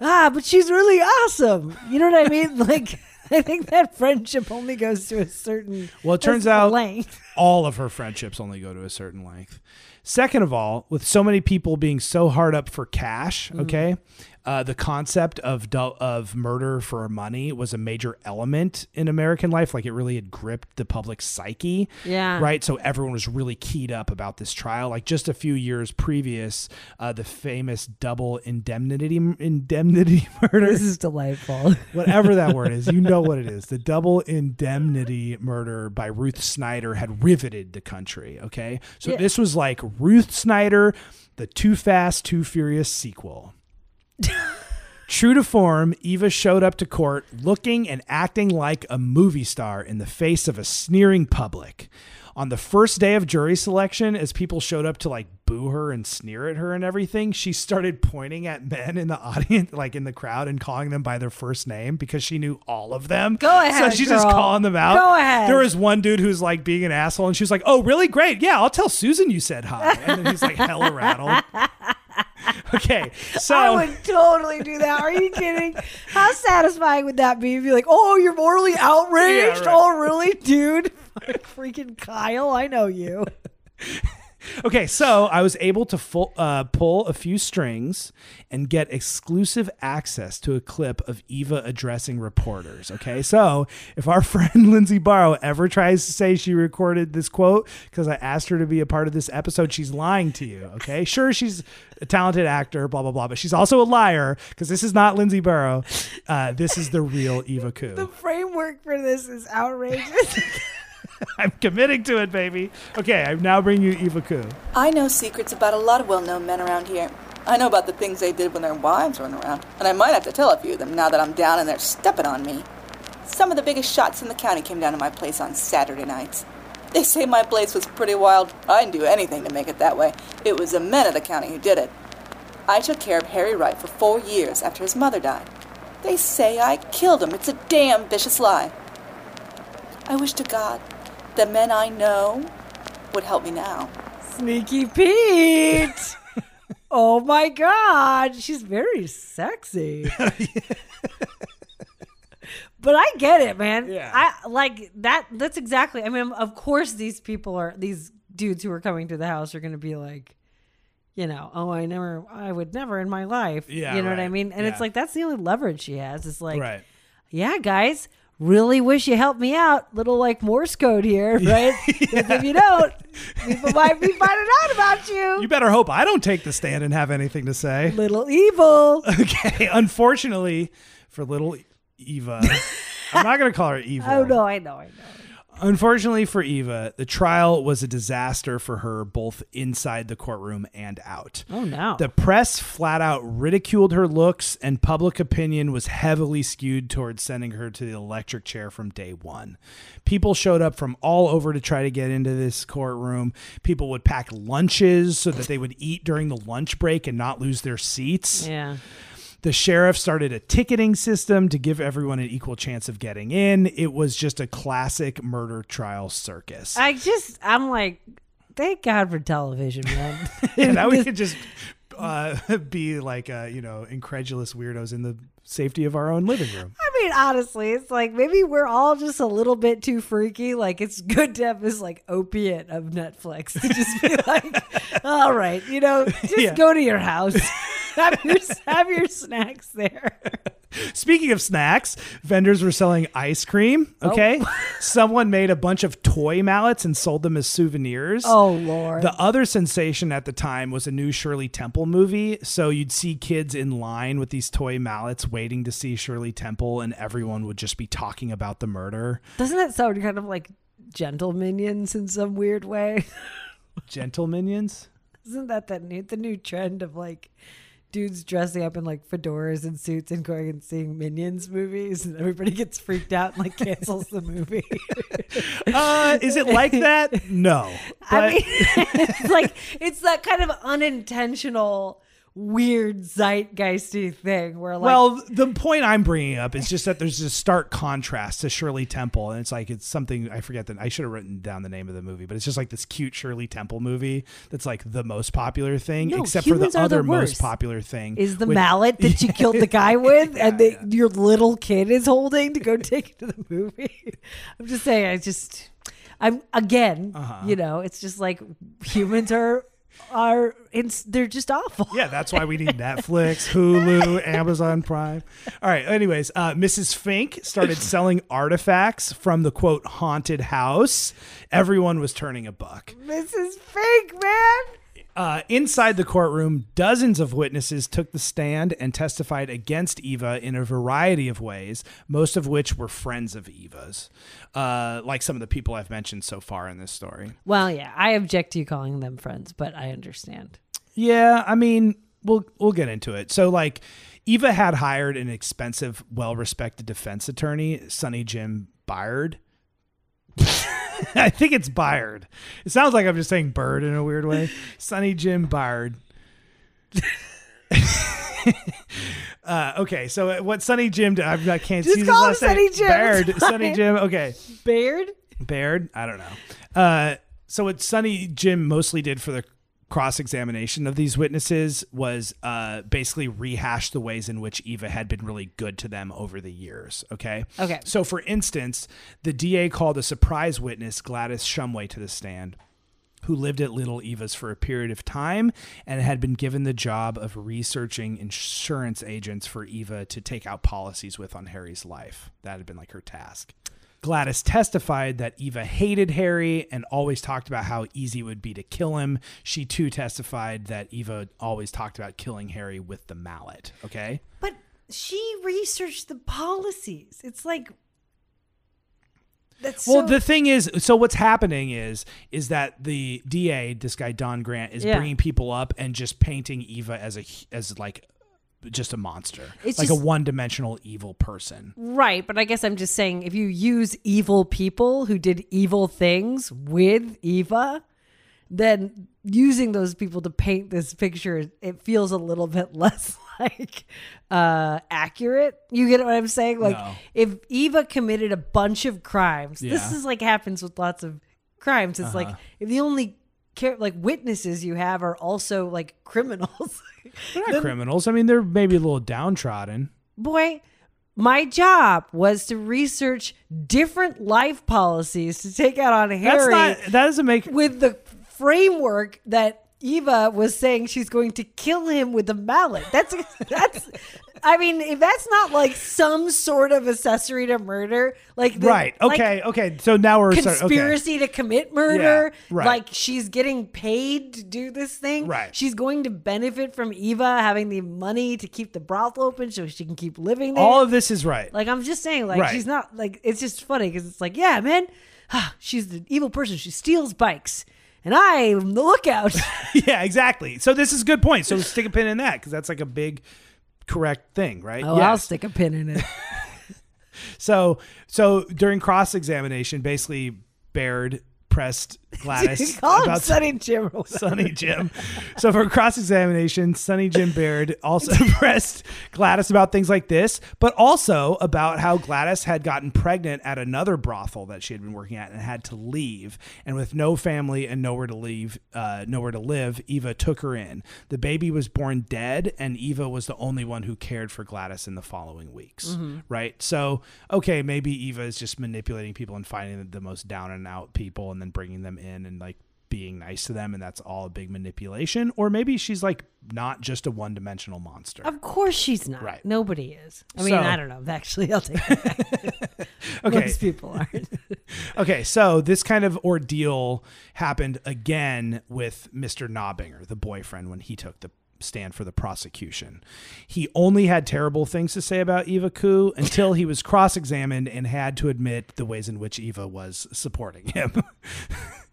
"Ah, but she's really awesome." You know what I mean? Like I think that friendship only goes to a certain Well, it turns out length. all of her friendships only go to a certain length. Second of all, with so many people being so hard up for cash, Mm-hmm. okay, uh, the concept of of murder for money was a major element in American life. Like it really had gripped the public psyche. Yeah. Right. So everyone was really keyed up about this trial. Like just a few years previous, uh, the famous double indemnity indemnity murder This is delightful. whatever that word is, you know what it is. The double indemnity murder by Ruth Snyder had riveted the country. Okay. So Yeah. this was like Ruth Snyder, the Too Fast, Too Furious sequel. True to form, Eva showed up to court looking and acting like a movie star in the face of a sneering public. On the first day of jury selection, as people showed up to like boo her and sneer at her and everything, she started pointing at men in the audience, like in the crowd, and calling them by their first name because she knew all of them. Go ahead, So she's just calling them out. Go ahead. There was one dude who's like being an asshole, and she was like, "Oh, really? Great. Yeah, I'll tell Susan you said hi." And then he's like hella rattled. Okay, so I would totally do that. Are you kidding? How satisfying would that be if you're like, oh, you're morally outraged? Yeah, right. Oh, really, dude? Freaking Kyle, I know you. Okay, so I was able to full, uh, pull a few strings and get exclusive access to a clip of Eva addressing reporters. Okay, so if our friend Lindsay Barrow ever tries to say she recorded this quote because I asked her to be a part of this episode, she's lying to you. Okay, sure, she's a talented actor, blah, blah, blah, but she's also a liar because this is not Lindsay Barrow. Uh, this is the real Eva Coo. The framework for this is outrageous. I'm committing to it, baby. Okay, I now bring you Eva Coo. I know secrets about a lot of well known men around here. I know about the things they did when their wives weren't around, and I might have to tell a few of them now that I'm down and they're stepping on me. Some of the biggest shots in the county came down to my place on Saturday nights. They say my place was pretty wild. I didn't do anything to make it that way. It was the men of the county who did it. I took care of Harry Wright for four years after his mother died. They say I killed him. It's a damn vicious lie. I wish to God the men I know would help me now. Sneaky Pete. oh my God, she's very sexy. but I get it, man. Yeah. I like that. That's exactly. I mean, of course, these people are these dudes who are coming to the house are going to be like, you know, oh, I never, I would never in my life. Yeah, you know what I mean. And it's like that's the only leverage she has. It's like, right. yeah, guys. Really wish you helped me out. Little like Morse code here, right? 'Cause if you don't, people might be finding out about you. You better hope I don't take the stand and have anything to say. Little evil. Okay. Unfortunately for little Eva, I'm not going to call her Eva. Oh no, I know, I know. Unfortunately for Eva, the trial was a disaster for her both inside the courtroom and out. Oh no. The press flat out ridiculed her looks, and public opinion was heavily skewed towards sending her to the electric chair from day one. People showed up from all over to try to get into this courtroom. People would pack lunches so that they would eat during the lunch break and not lose their seats. yeah. The sheriff started a ticketing system to give everyone an equal chance of getting in. It was just a classic murder trial circus. I just I'm like, thank God for television, man. and now we could just uh, be like, uh, you know, incredulous weirdos in the safety of our own living room. I mean, honestly, it's like maybe we're all just a little bit too freaky. Like it's good to have this like opiate of Netflix to just be like, all right, you know, just Yeah. go to your house. have your have your snacks there. Speaking of snacks, vendors were selling ice cream. Oh. Okay. Someone made a bunch of toy mallets and sold them as souvenirs. Oh lord. The other sensation at the time was a new Shirley Temple movie. So you'd see kids in line with these toy mallets waiting to see Shirley Temple, and everyone would just be talking about the murder. Doesn't that sound kind of like Gentleminions in some weird way? Gentleminions? Isn't that the new the new trend of like dudes dressing up in like fedoras and suits and going and seeing Minions movies and everybody gets freaked out and like cancels the movie? Uh, is it like that? No. But I mean, it's like it's that kind of unintentional weird zeitgeisty thing where like well, the point I'm bringing up is just that there's a stark contrast to Shirley Temple, and it's like it's something I forget that I should have written down the name of the movie, but it's just like this cute Shirley Temple movie that's like the most popular thing, No, except for the are the other most popular thing is the with- mallet that you killed the guy with and Yeah, your little kid is holding to go take it to the movie. I'm just saying, I just, I'm again, Uh-huh. you know, it's just like humans are are they're just awful. Yeah, that's why we need Netflix, Hulu, Amazon Prime. All right. Anyways, uh, Mrs. Fink started selling artifacts from the quote haunted house. Everyone was turning a buck. Mrs. fake, man. Uh, inside the courtroom, dozens of witnesses took the stand and testified against Eva in a variety of ways, most of which were friends of Eva's, uh, like some of the people I've mentioned so far in this story. Well, yeah, I object to you calling them friends, but I understand. Yeah, I mean, we'll we'll get into it. So like Eva had hired an expensive, well-respected defense attorney, Sonny Jim Byard. I think it's Byard. It sounds like I'm just saying bird in a weird way. Sonny Jim Byard. uh, okay, so what Sonny Jim did, I I can't Just see his last name. Jim, Baird. Sonny. Jim. Okay. Baird? Baird? I don't know. Uh, so what Sonny Jim mostly did for the cross examination of these witnesses was uh, basically rehash the ways in which Eva had been really good to them over the years. Okay. Okay. So for instance, the DA called a surprise witness, Gladys Shumway, to the stand. Who lived at Little Eva's for a period of time and had been given the job of researching insurance agents for Eva to take out policies with on Harry's life. That had been like her task. Gladys testified that Eva hated Harry and always talked about how easy it would be to kill him. She too testified that Eva always talked about killing Harry with the mallet. Okay. But she researched the policies. It's like that's Well, so, the thing is, so what's happening is, is that the DA, this guy Don Grant, is Yeah. bringing people up and just painting Eva as a as like just a monster, It's like just- a one-dimensional evil person. Right, but I guess I'm just saying if you use evil people who did evil things with Eva, then using those people to paint this picture, it feels a little bit less like uh accurate. You get what I'm saying? Like No. if Eva committed a bunch of crimes, this is like happens with lots of crimes. It's like if the only like witnesses you have are also like criminals. They're not criminals. I mean, they're maybe a little downtrodden. boy my job was to research different life policies to take out on That's Harry not. That doesn't make. with the framework that Eva was saying she's going to kill him with a mallet. That's that's I mean, if that's not like some sort of accessory to murder, like the- Right. like Okay. okay. So now we're start- okay. conspiracy to commit murder. Yeah, right. Like she's getting paid to do this thing. Right. She's going to benefit from Eva having the money to keep the brothel open so she can keep living there. All of this is right. like I'm just saying, like Right. she's not like it's just funny because it's like, yeah, man, she's the evil person. She steals bikes, and I am the lookout. yeah. Exactly. So this is a good point. So stick a pin in that because that's like a big, correct thing, right? Oh, I'll stick a pin in it. So so during cross examination, basically Baird pressed Gladys Call him about Sonny Jim. or whatever. Sonny Jim. So for cross examination, Sonny Jim Baird also pressed Gladys about things like this, but also about how Gladys had gotten pregnant at another brothel that she had been working at and had to leave. And with no family and nowhere to leave, uh, nowhere to live, Eva took her in. The baby was born dead, and Eva was the only one who cared for Gladys in the following weeks. Right. So okay, maybe Eva is just manipulating people and finding the most down and out people and then bringing them in and like being nice to them and that's all a big manipulation or maybe she's like not just a one-dimensional monster Of course she's not. Right. Nobody is. I mean, So- I don't know. Actually, I'll take it okay Most people aren't. okay so this kind of ordeal happened again with mr Nobinger, the boyfriend when he took the stand for the prosecution he only had terrible things to say about eva Coo until he was cross-examined and had to admit the ways in which eva was supporting him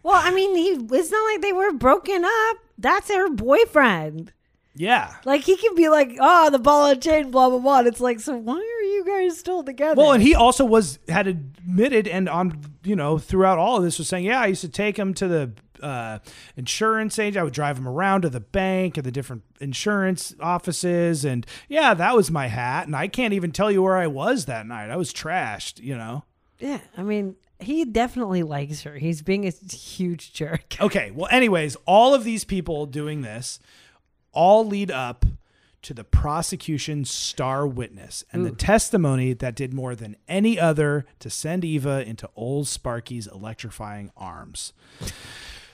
well, I mean, he. It's not like they were broken up. That's her boyfriend. yeah Like he can be like, oh, the ball and chain, blah blah blah. And it's like, so why are you guys still together? Well, and he also was had admitted and on you know throughout all of this was saying, yeah, I used to take him to the uh, insurance agent. I would drive him around to the bank and the different insurance offices, and yeah, that was my hat. And I can't even tell you where I was that night. I was trashed, you know. yeah, I mean, he definitely likes her. He's being a huge jerk. Okay, well, anyways, all of these people doing this all lead up to the prosecution's star witness and the testimony that did more than any other to send Eva into old Sparky's electrifying arms.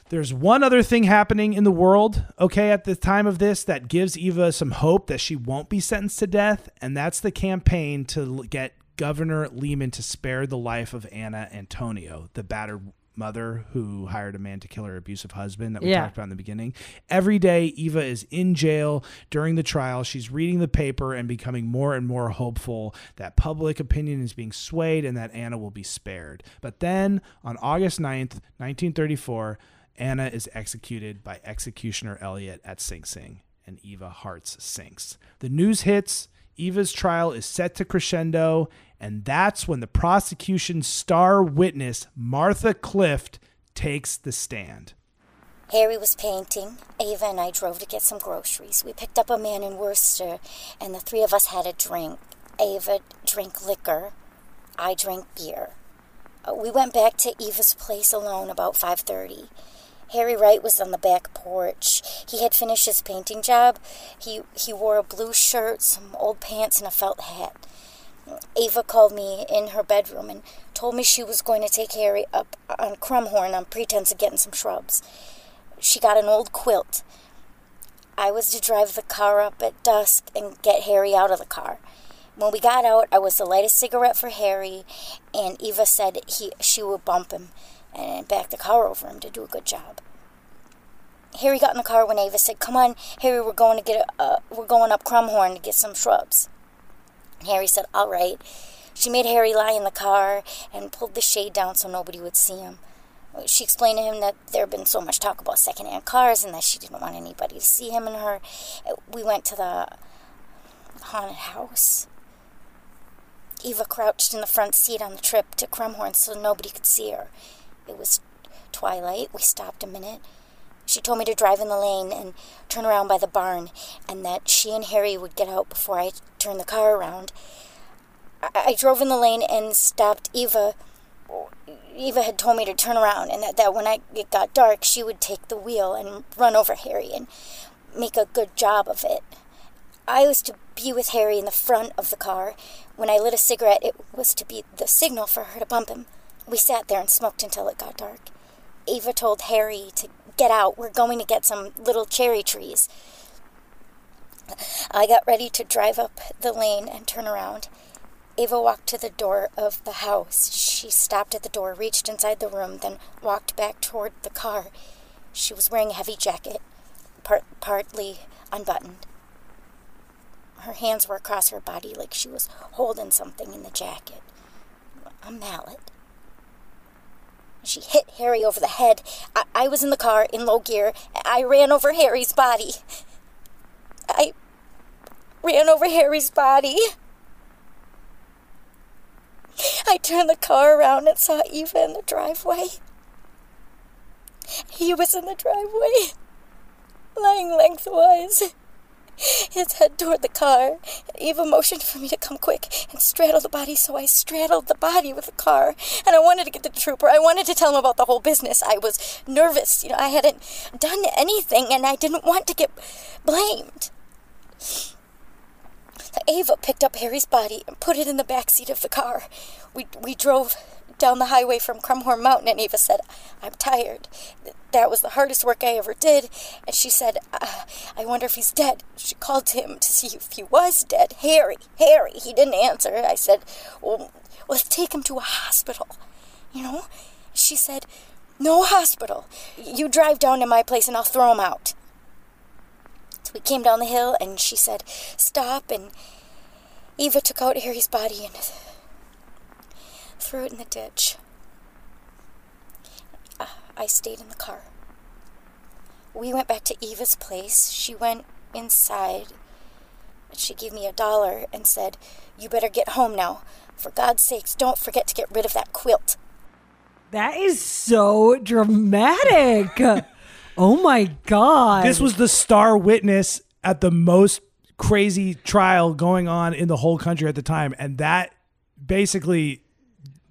There's one other thing happening in the world, okay, at the time of this that gives Eva some hope that she won't be sentenced to death, and that's the campaign to get Governor Lehman to spare the life of Anna Antonio, the battered mother who hired a man to kill her abusive husband that we Yeah. talked about in the beginning. Every day, Eva is in jail during the trial. She's reading the paper and becoming more and more hopeful that public opinion is being swayed and that Anna will be spared. But then on August 9th, 1934, Anna is executed by executioner Elliott at Sing Sing, and Eva Hearts sinks. The news hits. Eva's trial is set to crescendo, and that's when the prosecution's star witness, Martha Clift, takes the stand. Harry was painting. Ava and I drove to get some groceries. We picked up a man in Worcester, and the three of us had a drink. Ava drank liquor. I drank beer. Uh, We went back to Eva's place alone about 5:30. Harry Wright was on the back porch. He had finished his painting job. He he wore a blue shirt, some old pants, and a felt hat. Ava called me in her bedroom and told me she was going to take Harry up on Crumhorn on pretense of getting some shrubs. She got an old quilt. I was to drive the car up at dusk and get Harry out of the car. When we got out, I was to light a cigarette for Harry, and Eva said he she would bump him and back the car over him to do a good job. Harry got in the car when Ava said, "Come on, Harry, we're going to get a, uh, we're going up Crumhorn to get some shrubs." Harry said, "All right." She made Harry lie in the car and pulled the shade down so nobody would see him. She explained to him that there had been so much talk about secondhand cars and that she didn't want anybody to see him and her. We went to the haunted house. Eva crouched in the front seat on the trip to Crumhorn so nobody could see her. It was twilight. We stopped a minute. She told me to drive in the lane and turn around by the barn, and that she and Harry would get out before I turned the car around. I, I drove in the lane and stopped Eva. Eva had told me to turn around, and that, that when I, it got dark, she would take the wheel and run over Harry and make a good job of it. I was to be with Harry in the front of the car. When I lit a cigarette, it was to be the signal for her to bump him. We sat there and smoked until it got dark. Eva told Harry to get out. We're going to get some little cherry trees. I got ready to drive up the lane and turn around. Eva walked to the door of the house. She stopped at the door, reached inside the room, then walked back toward the car. She was wearing a heavy jacket, part, partly unbuttoned. Her hands were across her body like she was holding something in the jacket. A mallet. She hit Harry over the head. I, I was in the car in low gear. I ran over Harry's body. I ran over Harry's body. I turned the car around and saw Eva in the driveway. He was in the driveway, lying lengthwise, his head toward the car. Eva motioned for me to come quick and straddle the body, so I straddled the body with the car. And I wanted to get the trooper. I wanted to tell him about the whole business. I was nervous. You know, I hadn't done anything, and I didn't want to get blamed. Ava picked up Harry's body and put it in the back seat of the car. We, we drove down the highway from Crumhorn Mountain, and Ava said, I'm tired. That was the hardest work I ever did. And she said, uh, I wonder if he's dead. She called him to see if he was dead. Harry, Harry. He didn't answer. I said, Well, let's take him to a hospital. You know? She said, No hospital. You drive down to my place and I'll throw him out. We came down the hill, and she said, Stop. And Eva took out Harry's body and threw it in the ditch. I stayed in the car. We went back to Eva's place. She went inside. She gave me a dollar and said, You better get home now. For God's sakes, don't forget to get rid of that quilt. That is so dramatic. oh my god. This was the star witness at the most crazy trial going on in the whole country at the time, and that basically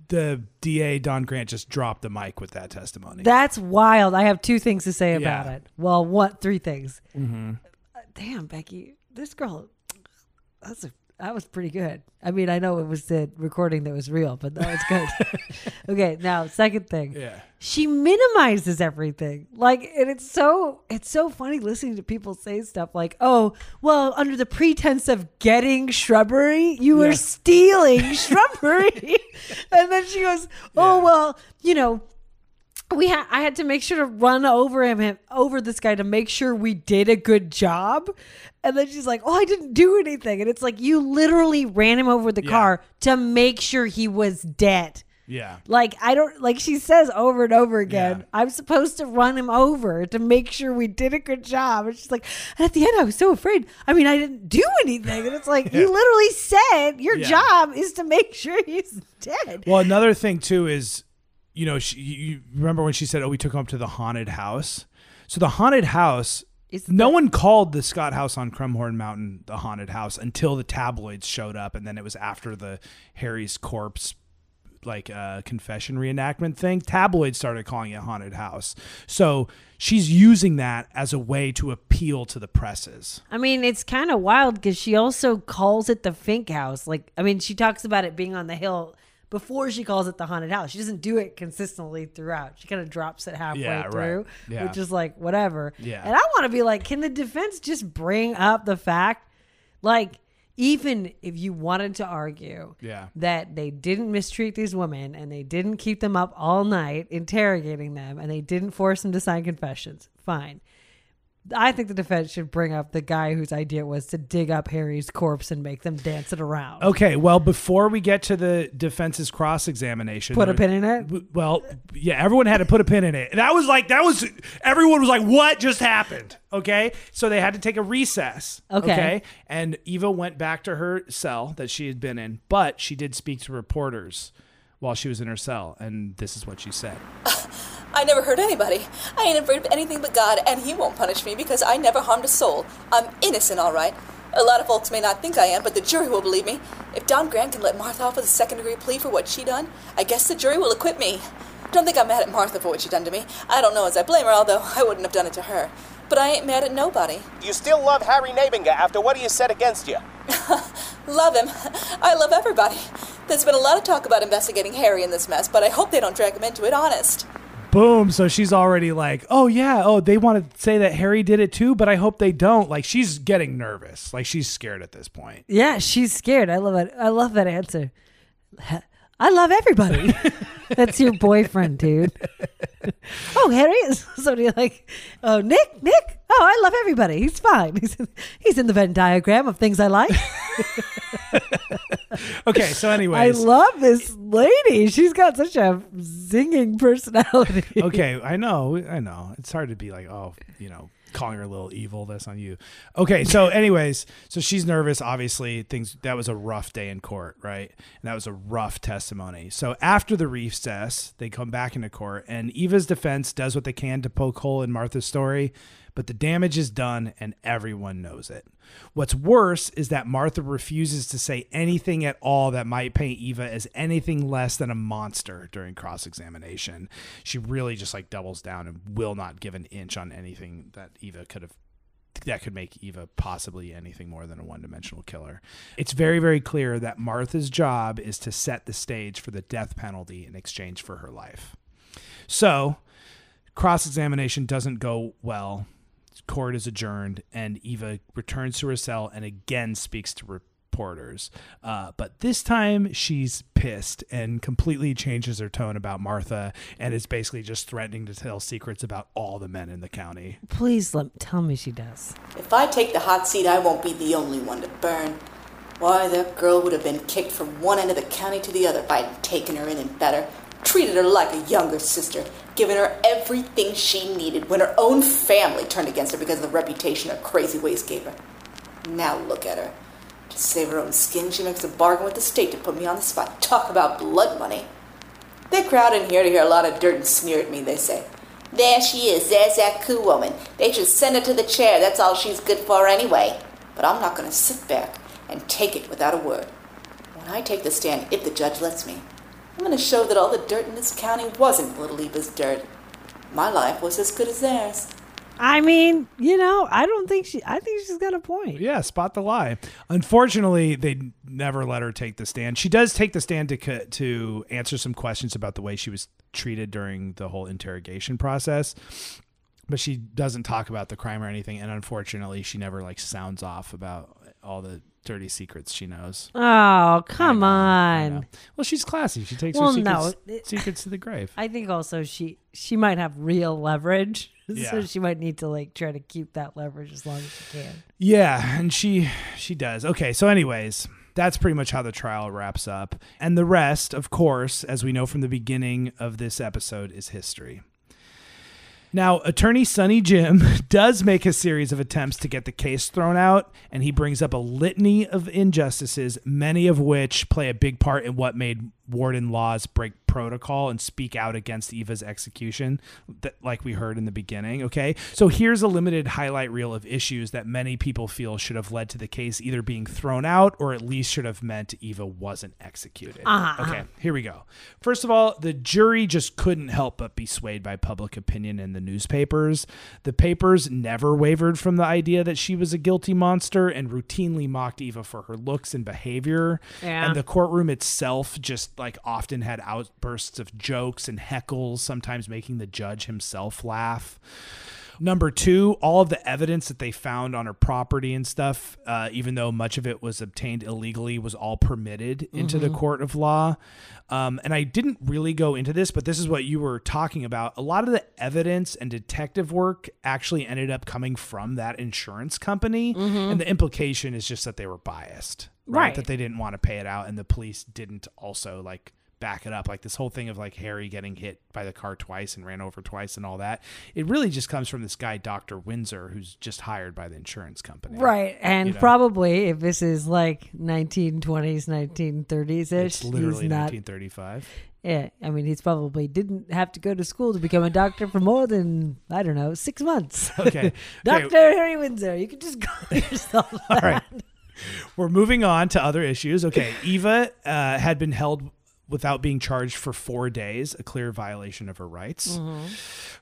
the DA Don Grant just dropped the mic with that testimony. That's wild. I have two things to say about Yeah. it. Well, what? Three things. Uh, damn, Becky, this girl. That's a. That was pretty good. I mean, I know it was the recording that was real, but that was good. okay, now second thing. Yeah. She minimizes everything. Like, and it's so it's so funny listening to people say stuff like, "Oh, well, under the pretense of getting shrubbery, you were stealing shrubbery," and then she goes, "Oh, Yeah. well, you know." We had I had to make sure to run over him, over this guy to make sure we did a good job. And then she's like, "Oh, I didn't do anything." And it's like you literally ran him over the Yeah. car to make sure he was dead. Yeah. Like I don't like she says over and over again, Yeah. I'm supposed to run him over to make sure we did a good job. And she's like, and at the end I was so afraid. I mean, I didn't do anything. And it's like you literally said your Yeah. job is to make sure he's dead. Well, another thing too is, you know, she, you remember when she said, "Oh, we took him up to the haunted house." So the haunted house, It's no the- one called the Scott House on Crumhorn Mountain the haunted house until the tabloids showed up, and then it was after the Harry's corpse like uh, confession reenactment thing. Tabloids started calling it haunted house. So she's using that as a way to appeal to the presses. I mean, it's kind of wild because she also calls it the Fink House. Like, I mean, she talks about it being on the hill before she calls it the haunted house. She doesn't do it consistently throughout. She kind of drops it halfway Yeah, right. through, Yeah. which is like whatever. Yeah. And I want to be like, can the defense just bring up the fact, like, even if you wanted to argue Yeah. that they didn't mistreat these women and they didn't keep them up all night interrogating them and they didn't force them to sign confessions, fine I think the defense should bring up the guy whose idea it was to dig up Harry's corpse and make them dance it around. Okay, well, before we get to the defense's cross examination, Put a pin in it? Well, yeah, everyone had to put a pin in it. That was like that was everyone was like, "What just happened?" Okay, so they had to take a recess. Okay. and Eva went back to her cell that she had been in, but she did speak to reporters while she was in her cell, and this is what she said. I never hurt anybody. I ain't afraid of anything but God, and He won't punish me because I never harmed a soul. I'm innocent, all right. A lot of folks may not think I am, but the jury will believe me. If Don Grant can let Martha off with a second degree plea for what she done, I guess the jury will acquit me. Don't think I'm mad at Martha for what she done to me. I don't know as I blame her, although I wouldn't have done it to her. But I ain't mad at nobody. You still love Harry Nabinger after what he has said against you. Love him. I love everybody. There's been a lot of talk about investigating Harry in this mess, but I hope they don't drag him into it, honest. Boom. So she's already like, oh, yeah. Oh, they want to say that Harry did it too, but I hope they don't. Like, she's getting nervous. Like, she's scared at this point. Yeah, she's scared. I love it. I love that answer. I love everybody. That's your boyfriend, dude. oh, Harry is somebody like, oh, Nick, Nick. Oh, I love everybody. He's fine. He's he's in the Venn diagram of things I like. Okay. So, anyways. I love this lady. She's got such a zinging personality. okay, I know, I know. It's hard to be like, oh, you know, calling her a little evil. That's on you. Okay, so anyways, so she's nervous. Obviously, things that was a rough day in court, right? And that was a rough testimony. So after the recess, they come back into court, and Eva's defense does what they can to poke hole in Martha's story, but the damage is done, and everyone knows it. What's worse is that Martha refuses to say anything at all that might paint Eva as anything less than a monster during cross examination. She really just like doubles down and will not give an inch on anything that Eva could have that could make Eva possibly anything more than a one dimensional killer. It's very, very clear that Martha's job is to set the stage for the death penalty in exchange for her life. So, cross examination doesn't go well. Court is adjourned, and Eva returns to her cell and again speaks to reporters. Uh, but this time she's pissed and completely changes her tone about Martha and is basically just threatening to tell secrets about all the men in the county. Please let tell me she does. If I take the hot seat, I won't be the only one to burn. Why, that girl would have been kicked from one end of the county to the other if I'd taken her in and fed her, treated her like a younger sister, giving her everything she needed when her own family turned against her because of the reputation her crazy ways gave her. Now look at her. To save her own skin, she makes a bargain with the state to put me on the spot. Talk about blood money. They crowd in here to hear a lot of dirt and sneer at me, they say. There she is, there's that Coo woman. They should send her to the chair, that's all she's good for anyway. But I'm not going to sit back and take it without a word. When I take the stand, if the judge lets me, I'm going to show that all the dirt in this county wasn't Little Eva's dirt. My life was as good as theirs. I mean, you know, I don't think she. I think she's got a point. Yeah, spot the lie. Unfortunately, they never let her take the stand. She does take the stand to co- to answer some questions about the way she was treated during the whole interrogation process. But she doesn't talk about the crime or anything, and unfortunately, she never like sounds off about all the dirty secrets she knows. Oh, come know. on. Well, she's classy. She takes Well, her no, secrets, it- secrets to the grave. I think also she she might have real leverage, Yeah. so she might need to like try to keep that leverage as long as she can. Yeah, and she she does. Okay, so anyways, that's pretty much how the trial wraps up. And the rest, of course, as we know from the beginning of this episode, is history. Now, attorney Sonny Jim does make a series of attempts to get the case thrown out, and he brings up a litany of injustices, many of which play a big part in what made Warden Lawes break protocol and speak out against Eva's execution, that, like we heard in the beginning. Okay, so here's a limited highlight reel of issues that many people feel should have led to the case either being thrown out or at least should have meant Eva wasn't executed. Uh-huh, Okay, here we go. First of all, the jury just couldn't help but be swayed by public opinion in the newspapers. The papers never wavered from the idea that she was a guilty monster and routinely mocked Eva for her looks and behavior. Yeah. And the courtroom itself just like often had outbursts of jokes and heckles, sometimes making the judge himself laugh. Number two, all of the evidence that they found on her property and stuff, uh, even though much of it was obtained illegally, was all permitted into the court of law. Um, and I didn't really go into this, but this is what you were talking about. A lot of the evidence and detective work actually ended up coming from that insurance company. And the implication is just that they were biased, right? Right. That they didn't want to pay it out, and the police didn't also like back it up. Like this whole thing of like Harry getting hit by the car twice and ran over twice and all that. It really just comes from this guy, Dr. Windsor, who's just hired by the insurance company. Right. And You know. probably if this is like 1920s, 1930s ish, It's literally he's not. 1935. Yeah. I mean, he's probably didn't have to go to school to become a doctor for more than, I don't know, six months. Okay. Dr. Okay. Harry Windsor. You can just call yourself All right. We're moving on to other issues. Okay. Eva uh, had been held without being charged for four days, a clear violation of her rights.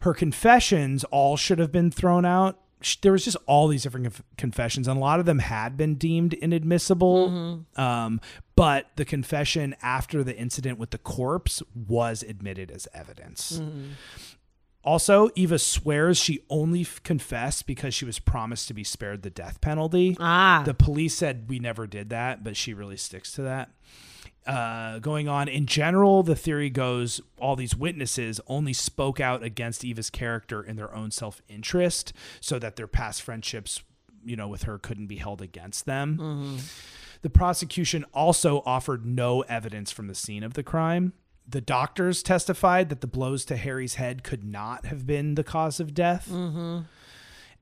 Her confessions all should have been thrown out. There was just all these different conf- confessions, and a lot of them had been deemed inadmissible. Um, but the confession after the incident with the corpse was admitted as evidence. Also, Eva swears she only f- confessed because she was promised to be spared the death penalty. Ah. The police said we never did that, but she really sticks to that. Uh, going on in general, the theory goes all these witnesses only spoke out against Eva's character in their own self interest, so that their past friendships, you know, with her couldn't be held against them. The prosecution also offered no evidence from the scene of the crime. The doctors testified that the blows to Harry's head could not have been the cause of death.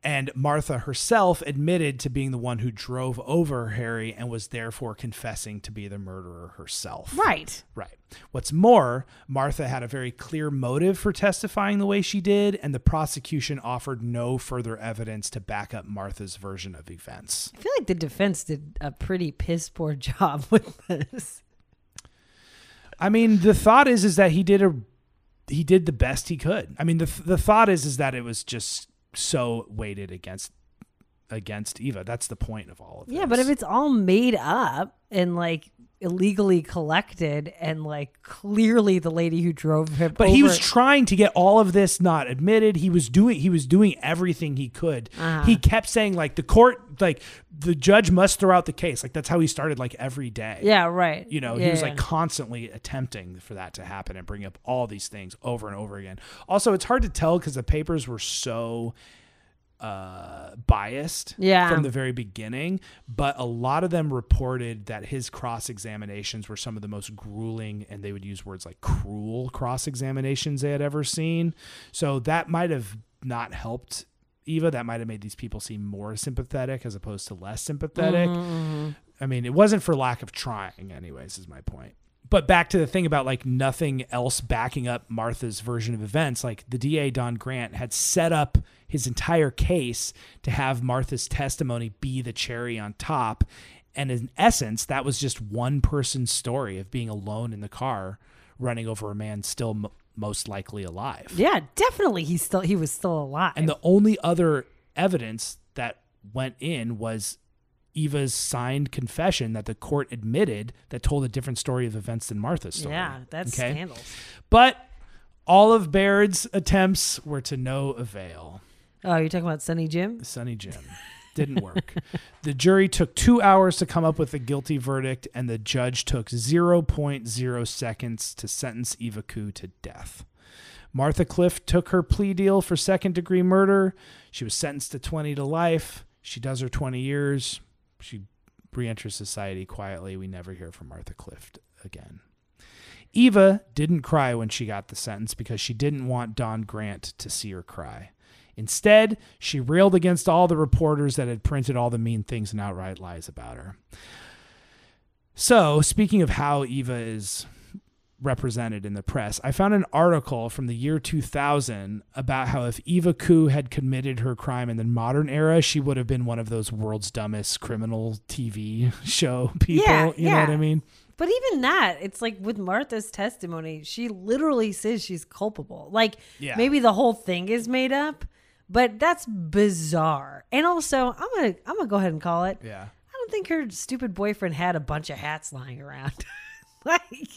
And Martha herself admitted to being the one who drove over Harry and was therefore confessing to be the murderer herself. Right. Right. What's more, Martha had a very clear motive for testifying the way she did, and the prosecution offered no further evidence to back up Martha's version of events. I feel like the defense did a pretty piss poor job with this. I mean, the thought is is that he did a he did the best he could. I mean, the the thought is is that it was just so weighted against against Eva. That's the point of all of this. Yeah, but if it's all made up and like illegally collected and like clearly the lady who drove him but he was trying to get all of this not admitted. He was doing he was doing everything he could. Uh-huh. He kept saying like the court like the judge must throw out the case. Like that's how he started like every day. Yeah, right. You know, Yeah, he was yeah. like constantly attempting for that to happen and bring up all these things over and over again. Also, it's hard to tell because the papers were so uh, biased Yeah. from the very beginning, but a lot of them reported that his cross examinations were some of the most grueling, and they would use words like cruel cross examinations they had ever seen. So that might have not helped Eva. That might have made these people seem more sympathetic as opposed to less sympathetic. I mean, it wasn't for lack of trying, anyways, is my point. But back to the thing about like nothing else backing up Martha's version of events, like the DA Don Grant had set up his entire case to have Martha's testimony be the cherry on top. And in essence, that was just one person's story of being alone in the car running over a man still m- most likely alive. Yeah, definitely he's still he was still alive. And the only other evidence that went in was Eva's signed confession that the court admitted that told a different story of events than Martha's story. yeah, that's Okay? scandals. But all of Baird's attempts were to no avail. Oh, you're talking about Sonny Jim? Sonny Jim. Didn't work. the jury took two hours to come up with a guilty verdict, and the judge took 0.0 seconds to sentence Eva Coo to death. Martha Clift took her plea deal for second degree murder. She was sentenced to 20 to life. She does her 20 years. She re enters society quietly. We never hear from Martha Clift again. Eva didn't cry when she got the sentence because she didn't want Don Grant to see her cry. Instead, she railed against all the reporters that had printed all the mean things and outright lies about her. So, speaking of how Eva is represented in the press, I found an article from the year 2000 about how if Eva Coo had committed her crime in the modern era, she would have been one of those world's dumbest criminal TV show people. Yeah, you know what. I mean? But even that, it's like with Martha's testimony, she literally says she's culpable. Like Yeah. maybe the whole thing is made up, but that's bizarre. And also, I'm gonna I'm gonna go ahead and call it. Yeah. I don't think her stupid boyfriend had a bunch of hats lying around. like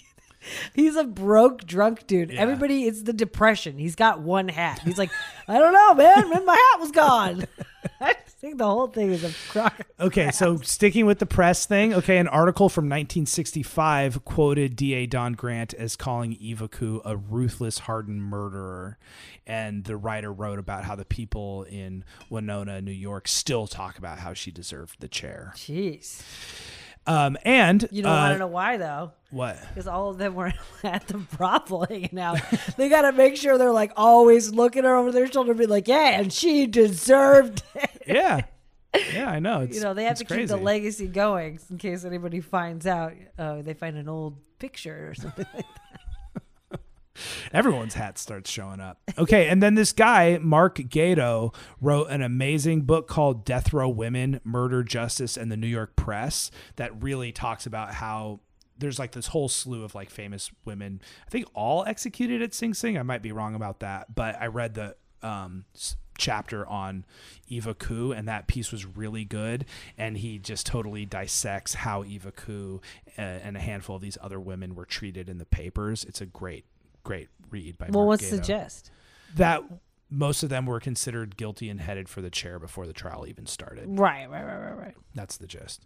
He's a broke drunk dude. Yeah. Everybody, it's the depression. He's got one hat. He's like, I don't know, man. Man, my hat was gone. I think the whole thing is a crock. Okay, so sticking with the press thing, okay, an article from 1965 quoted DA Don Grant as calling Eva Coo a ruthless, hardened murderer. And the writer wrote about how the people in Winona, New York, still talk about how she deserved the chair. Jeez. Um, and You don't uh, want to know why, though. what? Because all of them were at the brothel hanging out. they got to make sure they're like always looking over their shoulder and be like, yeah, and she deserved it. Yeah, yeah, I know. It's, You know, they have to keep the legacy going in case anybody finds out. Oh, they find an old picture or something like Everyone's hat starts showing up. Okay, and then this guy, Mark Gado, wrote an amazing book called Death Row Women, Murder, Justice, and the New York Press that really talks about how there's like this whole slew of like famous women. I think all executed at Sing Sing. I might be wrong about that, but I read the um, chapter on Eva Coo, and that piece was really good. And he just totally dissects how Eva Coo uh, and a handful of these other women were treated in the papers. It's a great, great read by. Well, Mark what's the gist? That most of them were considered guilty and headed for the chair before the trial even started. Right, right, right, right, right. That's the gist.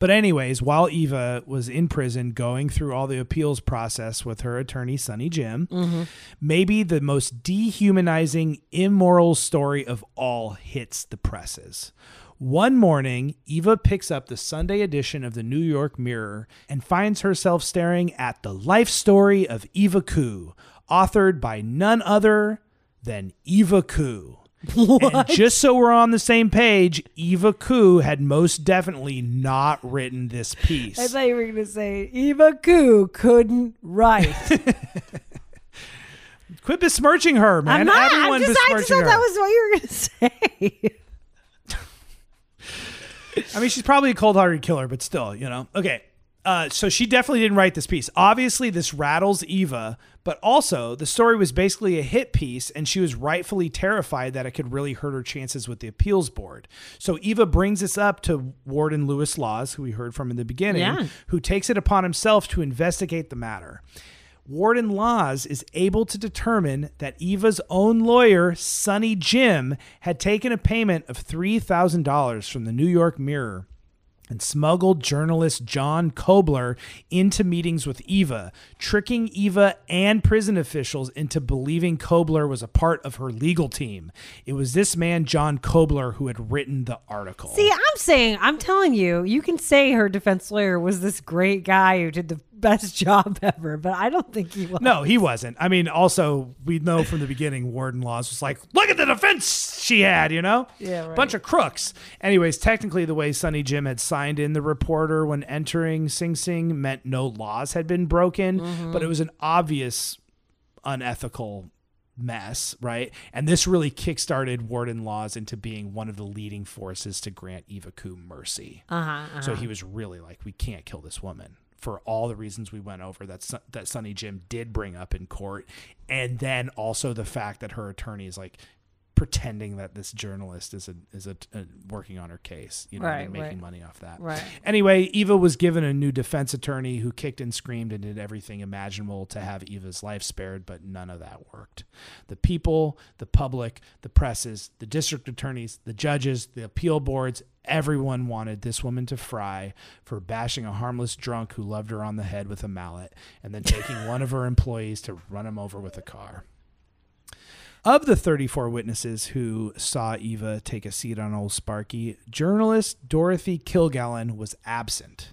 But anyways, while Eva was in prison going through all the appeals process with her attorney Sonny Jim, mm-hmm. maybe the most dehumanizing immoral story of all hits the presses. One morning, Eva picks up the Sunday edition of the New York Mirror and finds herself staring at the life story of Eva Coo, authored by none other than Eva Coo. And just so we're on the same page, Eva Coo had most definitely not written this piece. I thought you were going to say Eva Coo couldn't write. Quit besmirching her, man. I'm not. Everyone I'm just, I just thought her. that was what you were going to say. I mean, she's probably a cold-hearted killer, but still, you know. Okay. Uh, so she definitely didn't write this piece. Obviously, this rattles Eva, but also the story was basically a hit piece, and she was rightfully terrified that it could really hurt her chances with the appeals board. So Eva brings this up to Warden Lewis Lawes, who we heard from in the beginning, Yeah. who takes it upon himself to investigate the matter. Warden Lawes is able to determine that Eva's own lawyer, Sonny Jim, had taken a payment of $3,000 from the New York Mirror and smuggled journalist John Kobler into meetings with Eva, tricking Eva and prison officials into believing Kobler was a part of her legal team. It was this man, John Kobler, who had written the article. See, I'm saying, I'm telling you, you can say her defense lawyer was this great guy who did the best job ever, but I don't think he was. No, he wasn't. I mean, also, we know from the beginning, Warden Lawes was like, look at the defense she had, you know? Yeah, right. Bunch of crooks. Anyways, technically, the way Sonny Jim had signed in the reporter when entering Sing Sing meant no laws had been broken, Mm-hmm. but it was an obvious unethical mess, right? And this really kickstarted Warden Lawes into being one of the leading forces to grant Eva Coo mercy. Uh-huh, So he was really like, we can't kill this woman for all the reasons we went over that that Sonny Jim did bring up in court, and then also the fact that her attorney is like pretending that this journalist is a is a, a working on her case, you know, Right, and making right. money off that. Right. Anyway, Eva was given a new defense attorney who kicked and screamed and did everything imaginable to have Eva's life spared, but none of that worked. The people, the public, the presses, the district attorneys, the judges, the appeal boards, everyone wanted this woman to fry for bashing a harmless drunk who loved her on the head with a mallet and then taking one of her employees to run him over with a car. Of the 34 witnesses who saw Eva take a seat on Old Sparky, journalist Dorothy Kilgallen was absent.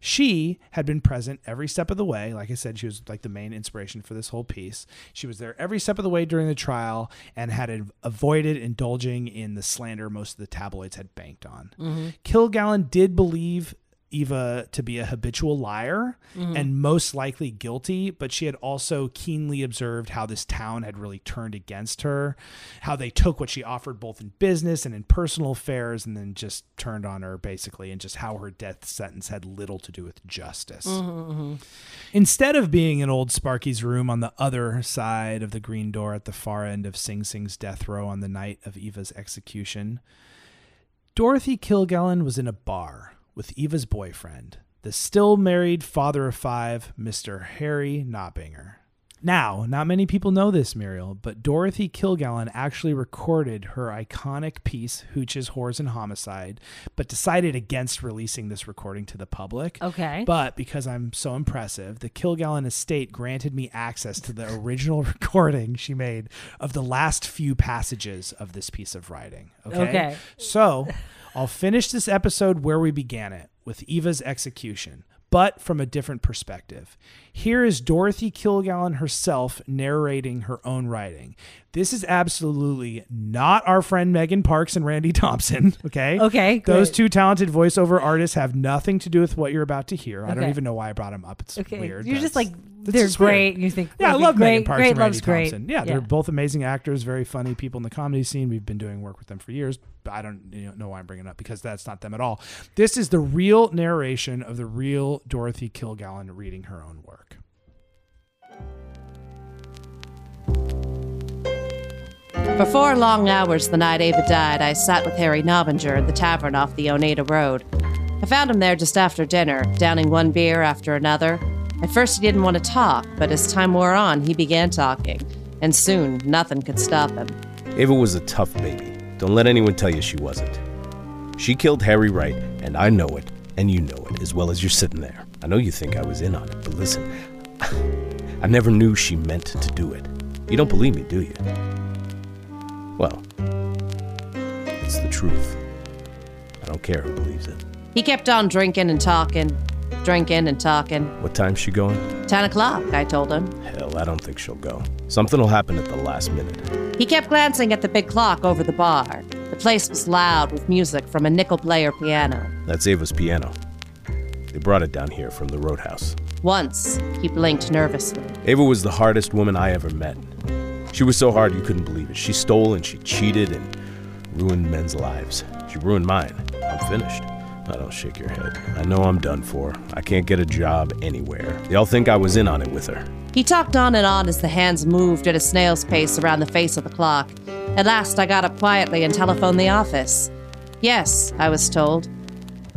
She had been present every step of the way. Like I said, she was like the main inspiration for this whole piece. She was there every step of the way during the trial and had avoided indulging in the slander most of the tabloids had banked on. Mm-hmm. Kilgallen did believe Eva to be a habitual liar mm-hmm. and most likely guilty, but she had also keenly observed how this town had really turned against her, how they took what she offered both in business and in personal affairs and then just turned on her basically, and just how her death sentence had little to do with justice. Mm-hmm, mm-hmm. Instead of being in old Sparky's room on the other side of the green door at the far end of Sing Sing's death row on the night of Eva's execution, Dorothy Kilgallen was in a bar with Eva's boyfriend, the still married father of five, Mr. Harry Notbinger. Now, not many people know this, Muriel, but Dorothy Kilgallen actually recorded her iconic piece, Hooch's Whores and Homicide, but decided against releasing this recording to the public. Okay. But because I'm so impressive, the Kilgallen estate granted me access to the original recording she made of the last few passages of this piece of writing. Okay. Okay. So I'll finish this episode where we began it with Eva's execution, but from a different perspective. Here is Dorothy Kilgallen herself narrating her own writing. This is absolutely not our friend Megan Parks and Randy Thompson. Okay. Okay, Those great. two talented voiceover artists have nothing to do with what you're about to hear. I don't even know why I brought them up. It's Okay. weird. You're just like they're weird. great. You think Yeah, I love great, Megan Parks great and Randy loves great. Thompson. Yeah, they're both amazing actors, very funny people in the comedy scene. We've been doing work with them for years. But I don't know why I'm bringing it up because that's not them at all. This is the real narration of the real Dorothy Kilgallen reading her own work. For four long hours the night Ava died, I sat with Harry Nobbinger in the tavern off the Oneida Road. I found him there just after dinner, downing one beer after another. At first, he didn't want to talk, but as time wore on, he began talking, and soon nothing could stop him. Ava was a tough baby. Don't let anyone tell you she wasn't. She killed Harry Wright, and I know it, and you know it, as well as you're sitting there. I know you think I was in on it, but listen, I never knew she meant to do it. You don't believe me, do you? Well, it's the truth. I don't care who believes it. He kept on drinking and talking, drinking and talking. What time's she going? Ten o'clock, I told him. Hell, I don't think she'll go. Something will happen at the last minute. He kept glancing at the big clock over the bar. The place was loud with music from a nickel player piano. That's Ava's piano. They brought it down here from the roadhouse. Once, he blinked nervously. Ava was the hardest woman I ever met. She was so hard you couldn't believe it. She stole and she cheated and ruined men's lives. She ruined mine. I'm finished. I don't shake your head. I know I'm done for. I can't get a job anywhere. Y'all think I was in on it with her. He talked on and on as the hands moved at a snail's pace around the face of the clock. At last, I got up quietly and telephoned the office. Yes, I was told.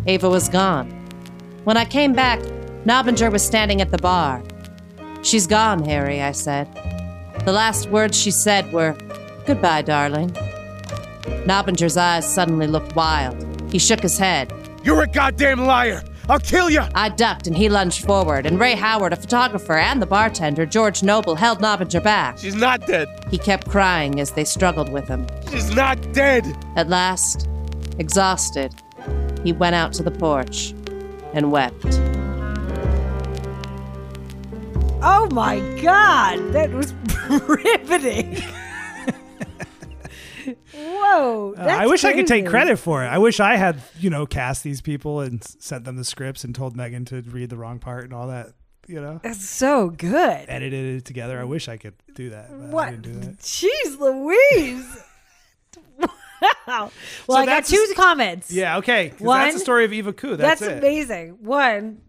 Ava was gone. When I came back, Nobinger was standing at the bar. She's gone, Harry, I said. The last words she said were, Goodbye, darling. Nobinger's eyes suddenly looked wild. He shook his head. You're a goddamn liar! I'll kill you! I ducked and he lunged forward, and Ray Howard, a photographer, and the bartender, George Noble, held Nobinger back. She's not dead! He kept crying as they struggled with him. She's not dead! At last, exhausted, he went out to the porch and wept. Oh my god, that was riveting. Whoa, Uh, I wish I could take credit for it. I wish I had, you know, cast these people and sent them the scripts and told Megan to read the wrong part and all that, you know, That's so good. edited it together. I wish I could do that. What? do that. Jeez Louise. wow. Well, I got two the- comments. Yeah, Okay. One- that's the story of Eva Coo. That's, That's, amazing. One,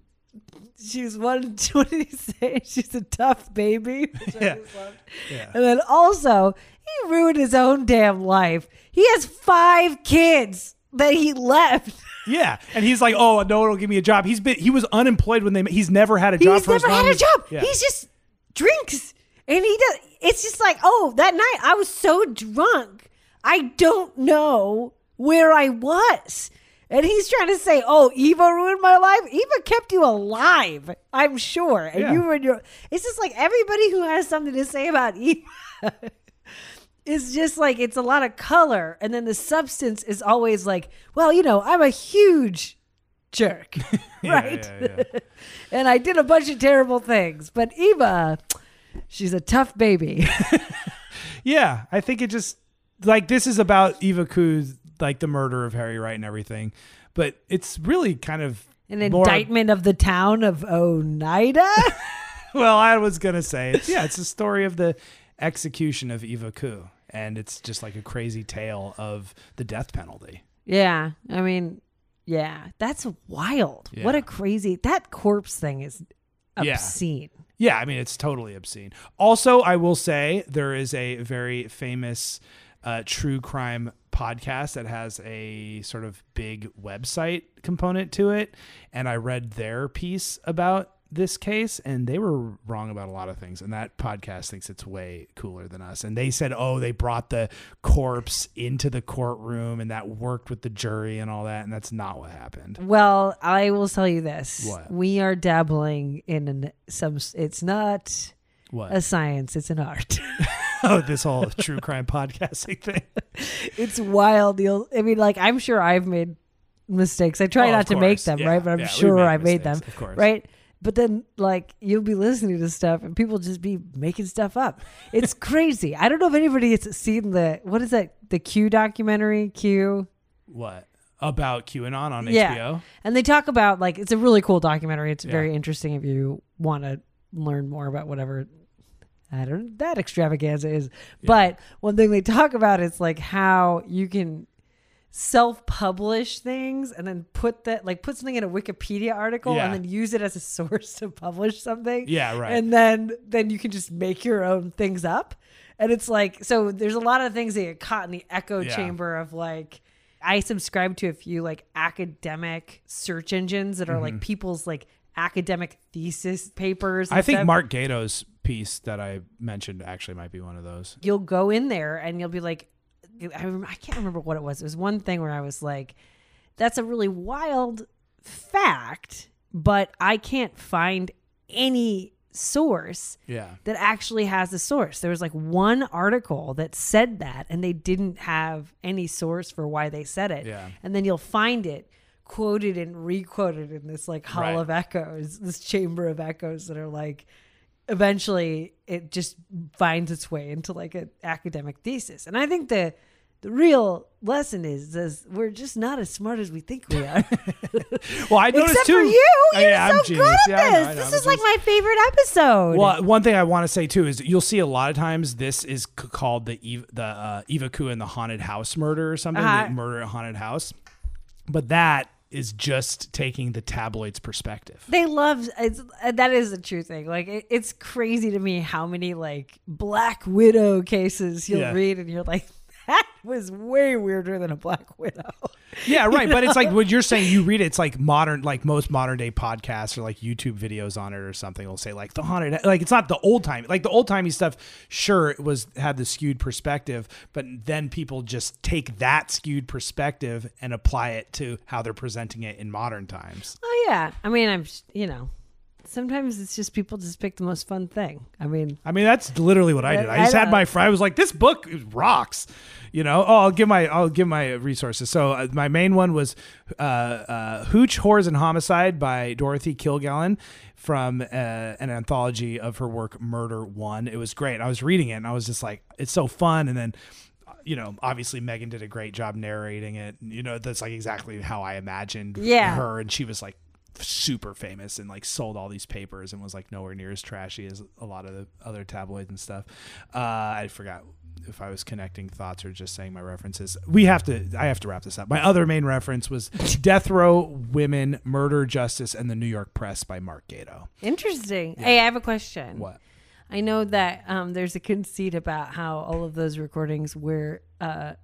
she's one. What did he say? She's a tough baby. Yeah. Yeah. And then also, he ruined his own damn life. He has five kids that he left. Yeah, and he's like, "Oh, no one will give me a job." He's been he was unemployed when they he's never had a job. He's never had a job. Yeah. He's just drinks, and he does. It's just like, oh, that night I was so drunk, I don't know where I was. And he's trying to say, "Oh, Eva ruined my life. Eva kept you alive, I'm sure." And Yeah. you were your. It's just like everybody who has something to say about Eva is just like it's a lot of color, and then the substance is always like, "Well, you know, I'm a huge jerk, right?" yeah, yeah. and I did a bunch of terrible things. But Eva, she's a tough baby. Yeah, I think it just like this is about Eva Coo's like the murder of Harry Wright and everything, but it's really kind of An indictment of the town of Oneida. Well, I was gonna say, it's, yeah, it's a story of the execution of Eva Coo, and it's just like a crazy tale of the death penalty. yeah, I mean, yeah, that's wild. What a crazy that corpse thing is Yeah. obscene. Yeah, I mean it's totally obscene. Also, I will say there is a very famous uh, true crime podcast that has a sort of big website component to it, and I read their piece about this case and they were wrong about a lot of things and that podcast thinks it's way cooler than us and they said oh they brought the corpse into the courtroom and that worked with the jury and all that and that's not what happened Well, I will tell you this: What? we are dabbling in an, some. It's not what a science; it's an art. oh this whole true crime podcasting thing it's wild. You'll. I mean, like I'm sure I've made mistakes. I try Oh, not to make them, Yeah, right? But I'm yeah, sure I've made them, of course. right? But then, like, you'll be listening to stuff, and people just be making stuff up. It's crazy. I don't know if anybody has seen the what is that? The Q documentary, Q. what about qanon on Yeah. hbo And they talk about like it's a really cool documentary. It's very interesting if you want to learn more about whatever I don't know that extravaganza is. But one thing they talk about is like how you can self-publish things and then put that like put something in a Wikipedia article Yeah. and then use it as a source to publish something. Yeah, right. And then then you can just make your own things up. And it's like so there's a lot of things that get caught in the echo Yeah. chamber of like I subscribe to a few like academic search engines that are like mm-hmm. people's like academic thesis papers. I think stuff. mark gado's piece that i mentioned actually might be one of those you'll go in there and you'll be like, I, I can't remember what it was. It was one thing where I was like, that's a really wild fact, but I can't find any source yeah that actually has a source. There was like one article that said that, and they didn't have any source for why they said it. Yeah. And then you'll find it quoted and requoted in this like hall Right. of echoes, this chamber of echoes that are like, eventually it just finds its way into like an academic thesis. And I think the the real lesson is, is we're just not as smart as we think we are. well i noticed Except too for you, Oh, you're yeah, so I'm genius. good Yeah, at I know, this. I know. This is like my favorite episode. Well, one thing I want to say too is you'll see a lot of times this is called the Eva, the uh, Eva Coo and the haunted house murder or something, Uh-huh. the murder at haunted house. But that is just taking the tabloid's perspective. They love it's uh, that is a true thing. Like it, it's crazy to me how many like Black Widow cases you'll Yeah. read, and you're like, that was way weirder than a Black Widow. Yeah, right. But it's like what you're saying. You read it, it's like modern, like most modern day podcasts or like YouTube videos on it or something. will say like the haunted, like it's not the old time, like the old timey stuff. Sure, it was had the skewed perspective, but then people just take that skewed perspective and apply it to how they're presenting it in modern times. Oh yeah, I mean, I'm you know, sometimes it's just people just pick the most fun thing. I mean, I mean, that's literally what I did. I I just had my friend. I was like, "This book rocks," you know. Oh, I'll give my I'll give my resources. So uh, my main one was uh, uh, "Hooch, Whores, and Homicide" by Dorothy Kilgallen from uh, an anthology of her work "Murder One." It was great. I was reading it and I was just like, "It's so fun." And then. You know, obviously Megan did a great job narrating it. You know, that's like exactly how I imagined Yeah. her, and she was like super famous and like sold all these papers and was like nowhere near as trashy as a lot of the other tabloids and stuff. Uh, I forgot if I was connecting thoughts or just saying my references. We have to. I have to wrap this up. My other main reference was Death Row, Women, Murder, Justice, and the New York Press by Mark Gado. interesting. Hey, I have a question. What? I know that um, there's a conceit about how all of those recordings were uh,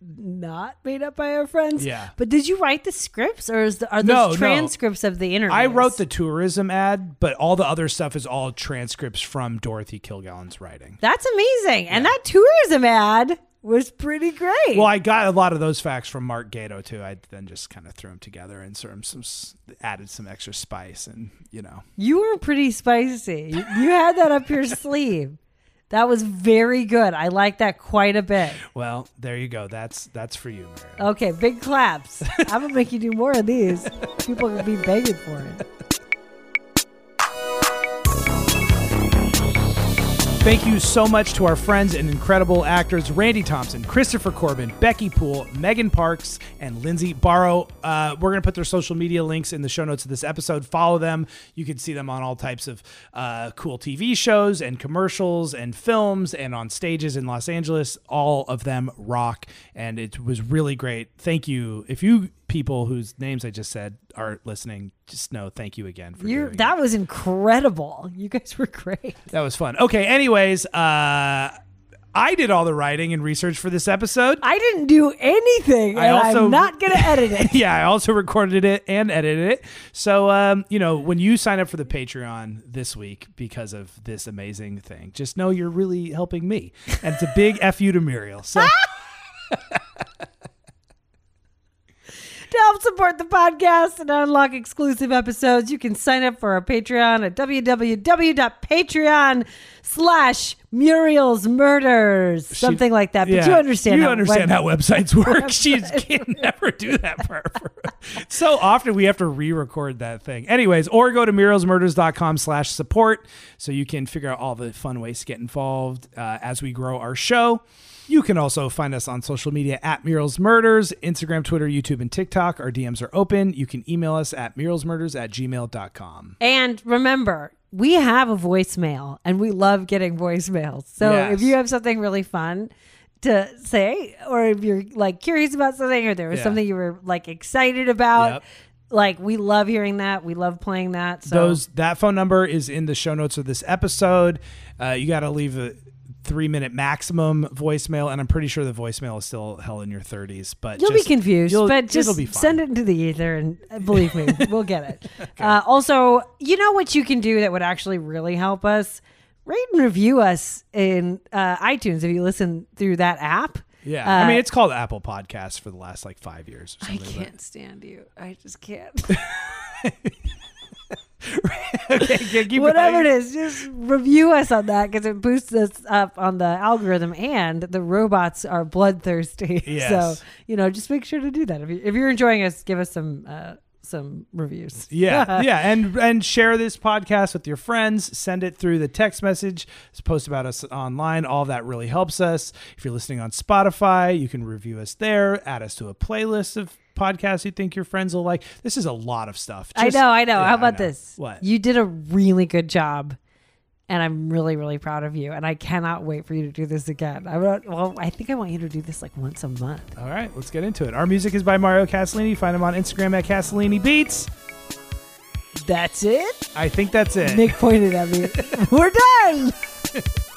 not made up by our friends. Yeah. But did you write the scripts, or is the, are No, those no. transcripts of the interviews? I wrote the tourism ad, but all the other stuff is all transcripts from Dorothy Kilgallen's writing. That's amazing, and that tourism ad was pretty great. Well, I got a lot of those facts from Mark Gado too. I then just kind of threw them together and sort of some added some extra spice, and you know, you were pretty spicy. You had that up your sleeve. That was very good. I like that quite a bit. well, there you go. That's that's for you, Mario. Okay, big claps. I'm gonna make you do more of these. People are gonna be begging for it. Thank you so much to our friends and incredible actors Randy Thompson, Christopher Corbin, Becky Poole, Megan Parks, and Lindsay Barrow. Uh, we're going to put their social media links in the show notes of this episode. Follow them. You can see them on all types of uh, cool TV shows and commercials and films and on stages in Los Angeles. All of them rock, and it was really great. Thank you. If you people whose names I just said are listening, just know thank you again for You doing it. that was incredible. You guys were great. That was fun. Okay, anyways, uh I did all the writing and research for this episode. I didn't do anything, I also- I'm not gonna edit it. yeah, I also recorded it and edited it. So, um, you know, when you sign up for the Patreon this week because of this amazing thing, just know you're really helping me. And it's a big F you to Muriel. So, To help support the podcast and unlock exclusive episodes, you can sign up for our Patreon at www.patreon slash Muriel's Murders. Something like that. But yeah, you understand You how understand how websites work. She can never do that for her. so often we have to re-record that thing. Anyways, or go to murielsmurders.com slash support so you can figure out all the fun ways to get involved uh, as we grow our show. You can also find us on social media at Muriel's Murders, Instagram, Twitter, YouTube, and TikTok. Our DMs are open. You can email us at murielsmurders at gmail.com. And remember, we have a voicemail and we love getting voicemails. So Yes. if you have something really fun to say, or if you're like curious about something, or there was Yeah. something you were like excited about, Yep. like we love hearing that. We love playing that. So Those That phone number is in the show notes of this episode. Uh, you got to leave a three minute maximum voicemail, and I'm pretty sure the voicemail is still hell in your 30s. But You'll just- be confused, you'll- but just it'll be send it into the ether, and uh, believe me, we'll get it. Uh, also, you know what you can do that would actually really help us? Rate and review us in uh, iTunes if you listen through that app. Yeah, Uh, I mean it's called Apple Podcasts for the last like five years. Or I can't stand you. I just can't. okay, Whatever going. it is, just review us on that because it boosts us up on the algorithm, and the robots are bloodthirsty. Yes. So you know, just make sure to do that. If, you, if you're enjoying us, give us some uh, some reviews. Yeah, yeah, and and share this podcast with your friends. Send it through the text message. Post about us online. All that really helps us. If you're listening on Spotify, you can review us there. Add us to a playlist of podcasts you think your friends will like. This is a lot of stuff. I know, I know. yeah, How about know. this? What? You did a really good job, and I'm really, really proud of you. And I cannot wait for you to do this again. I well, I think I want you to do this like once a month. All right, let's get into it. Our music is by Mario Castellini. Find him on Instagram at Castellini Beats. That's it. I think that's it. Nick pointed at me. We're done.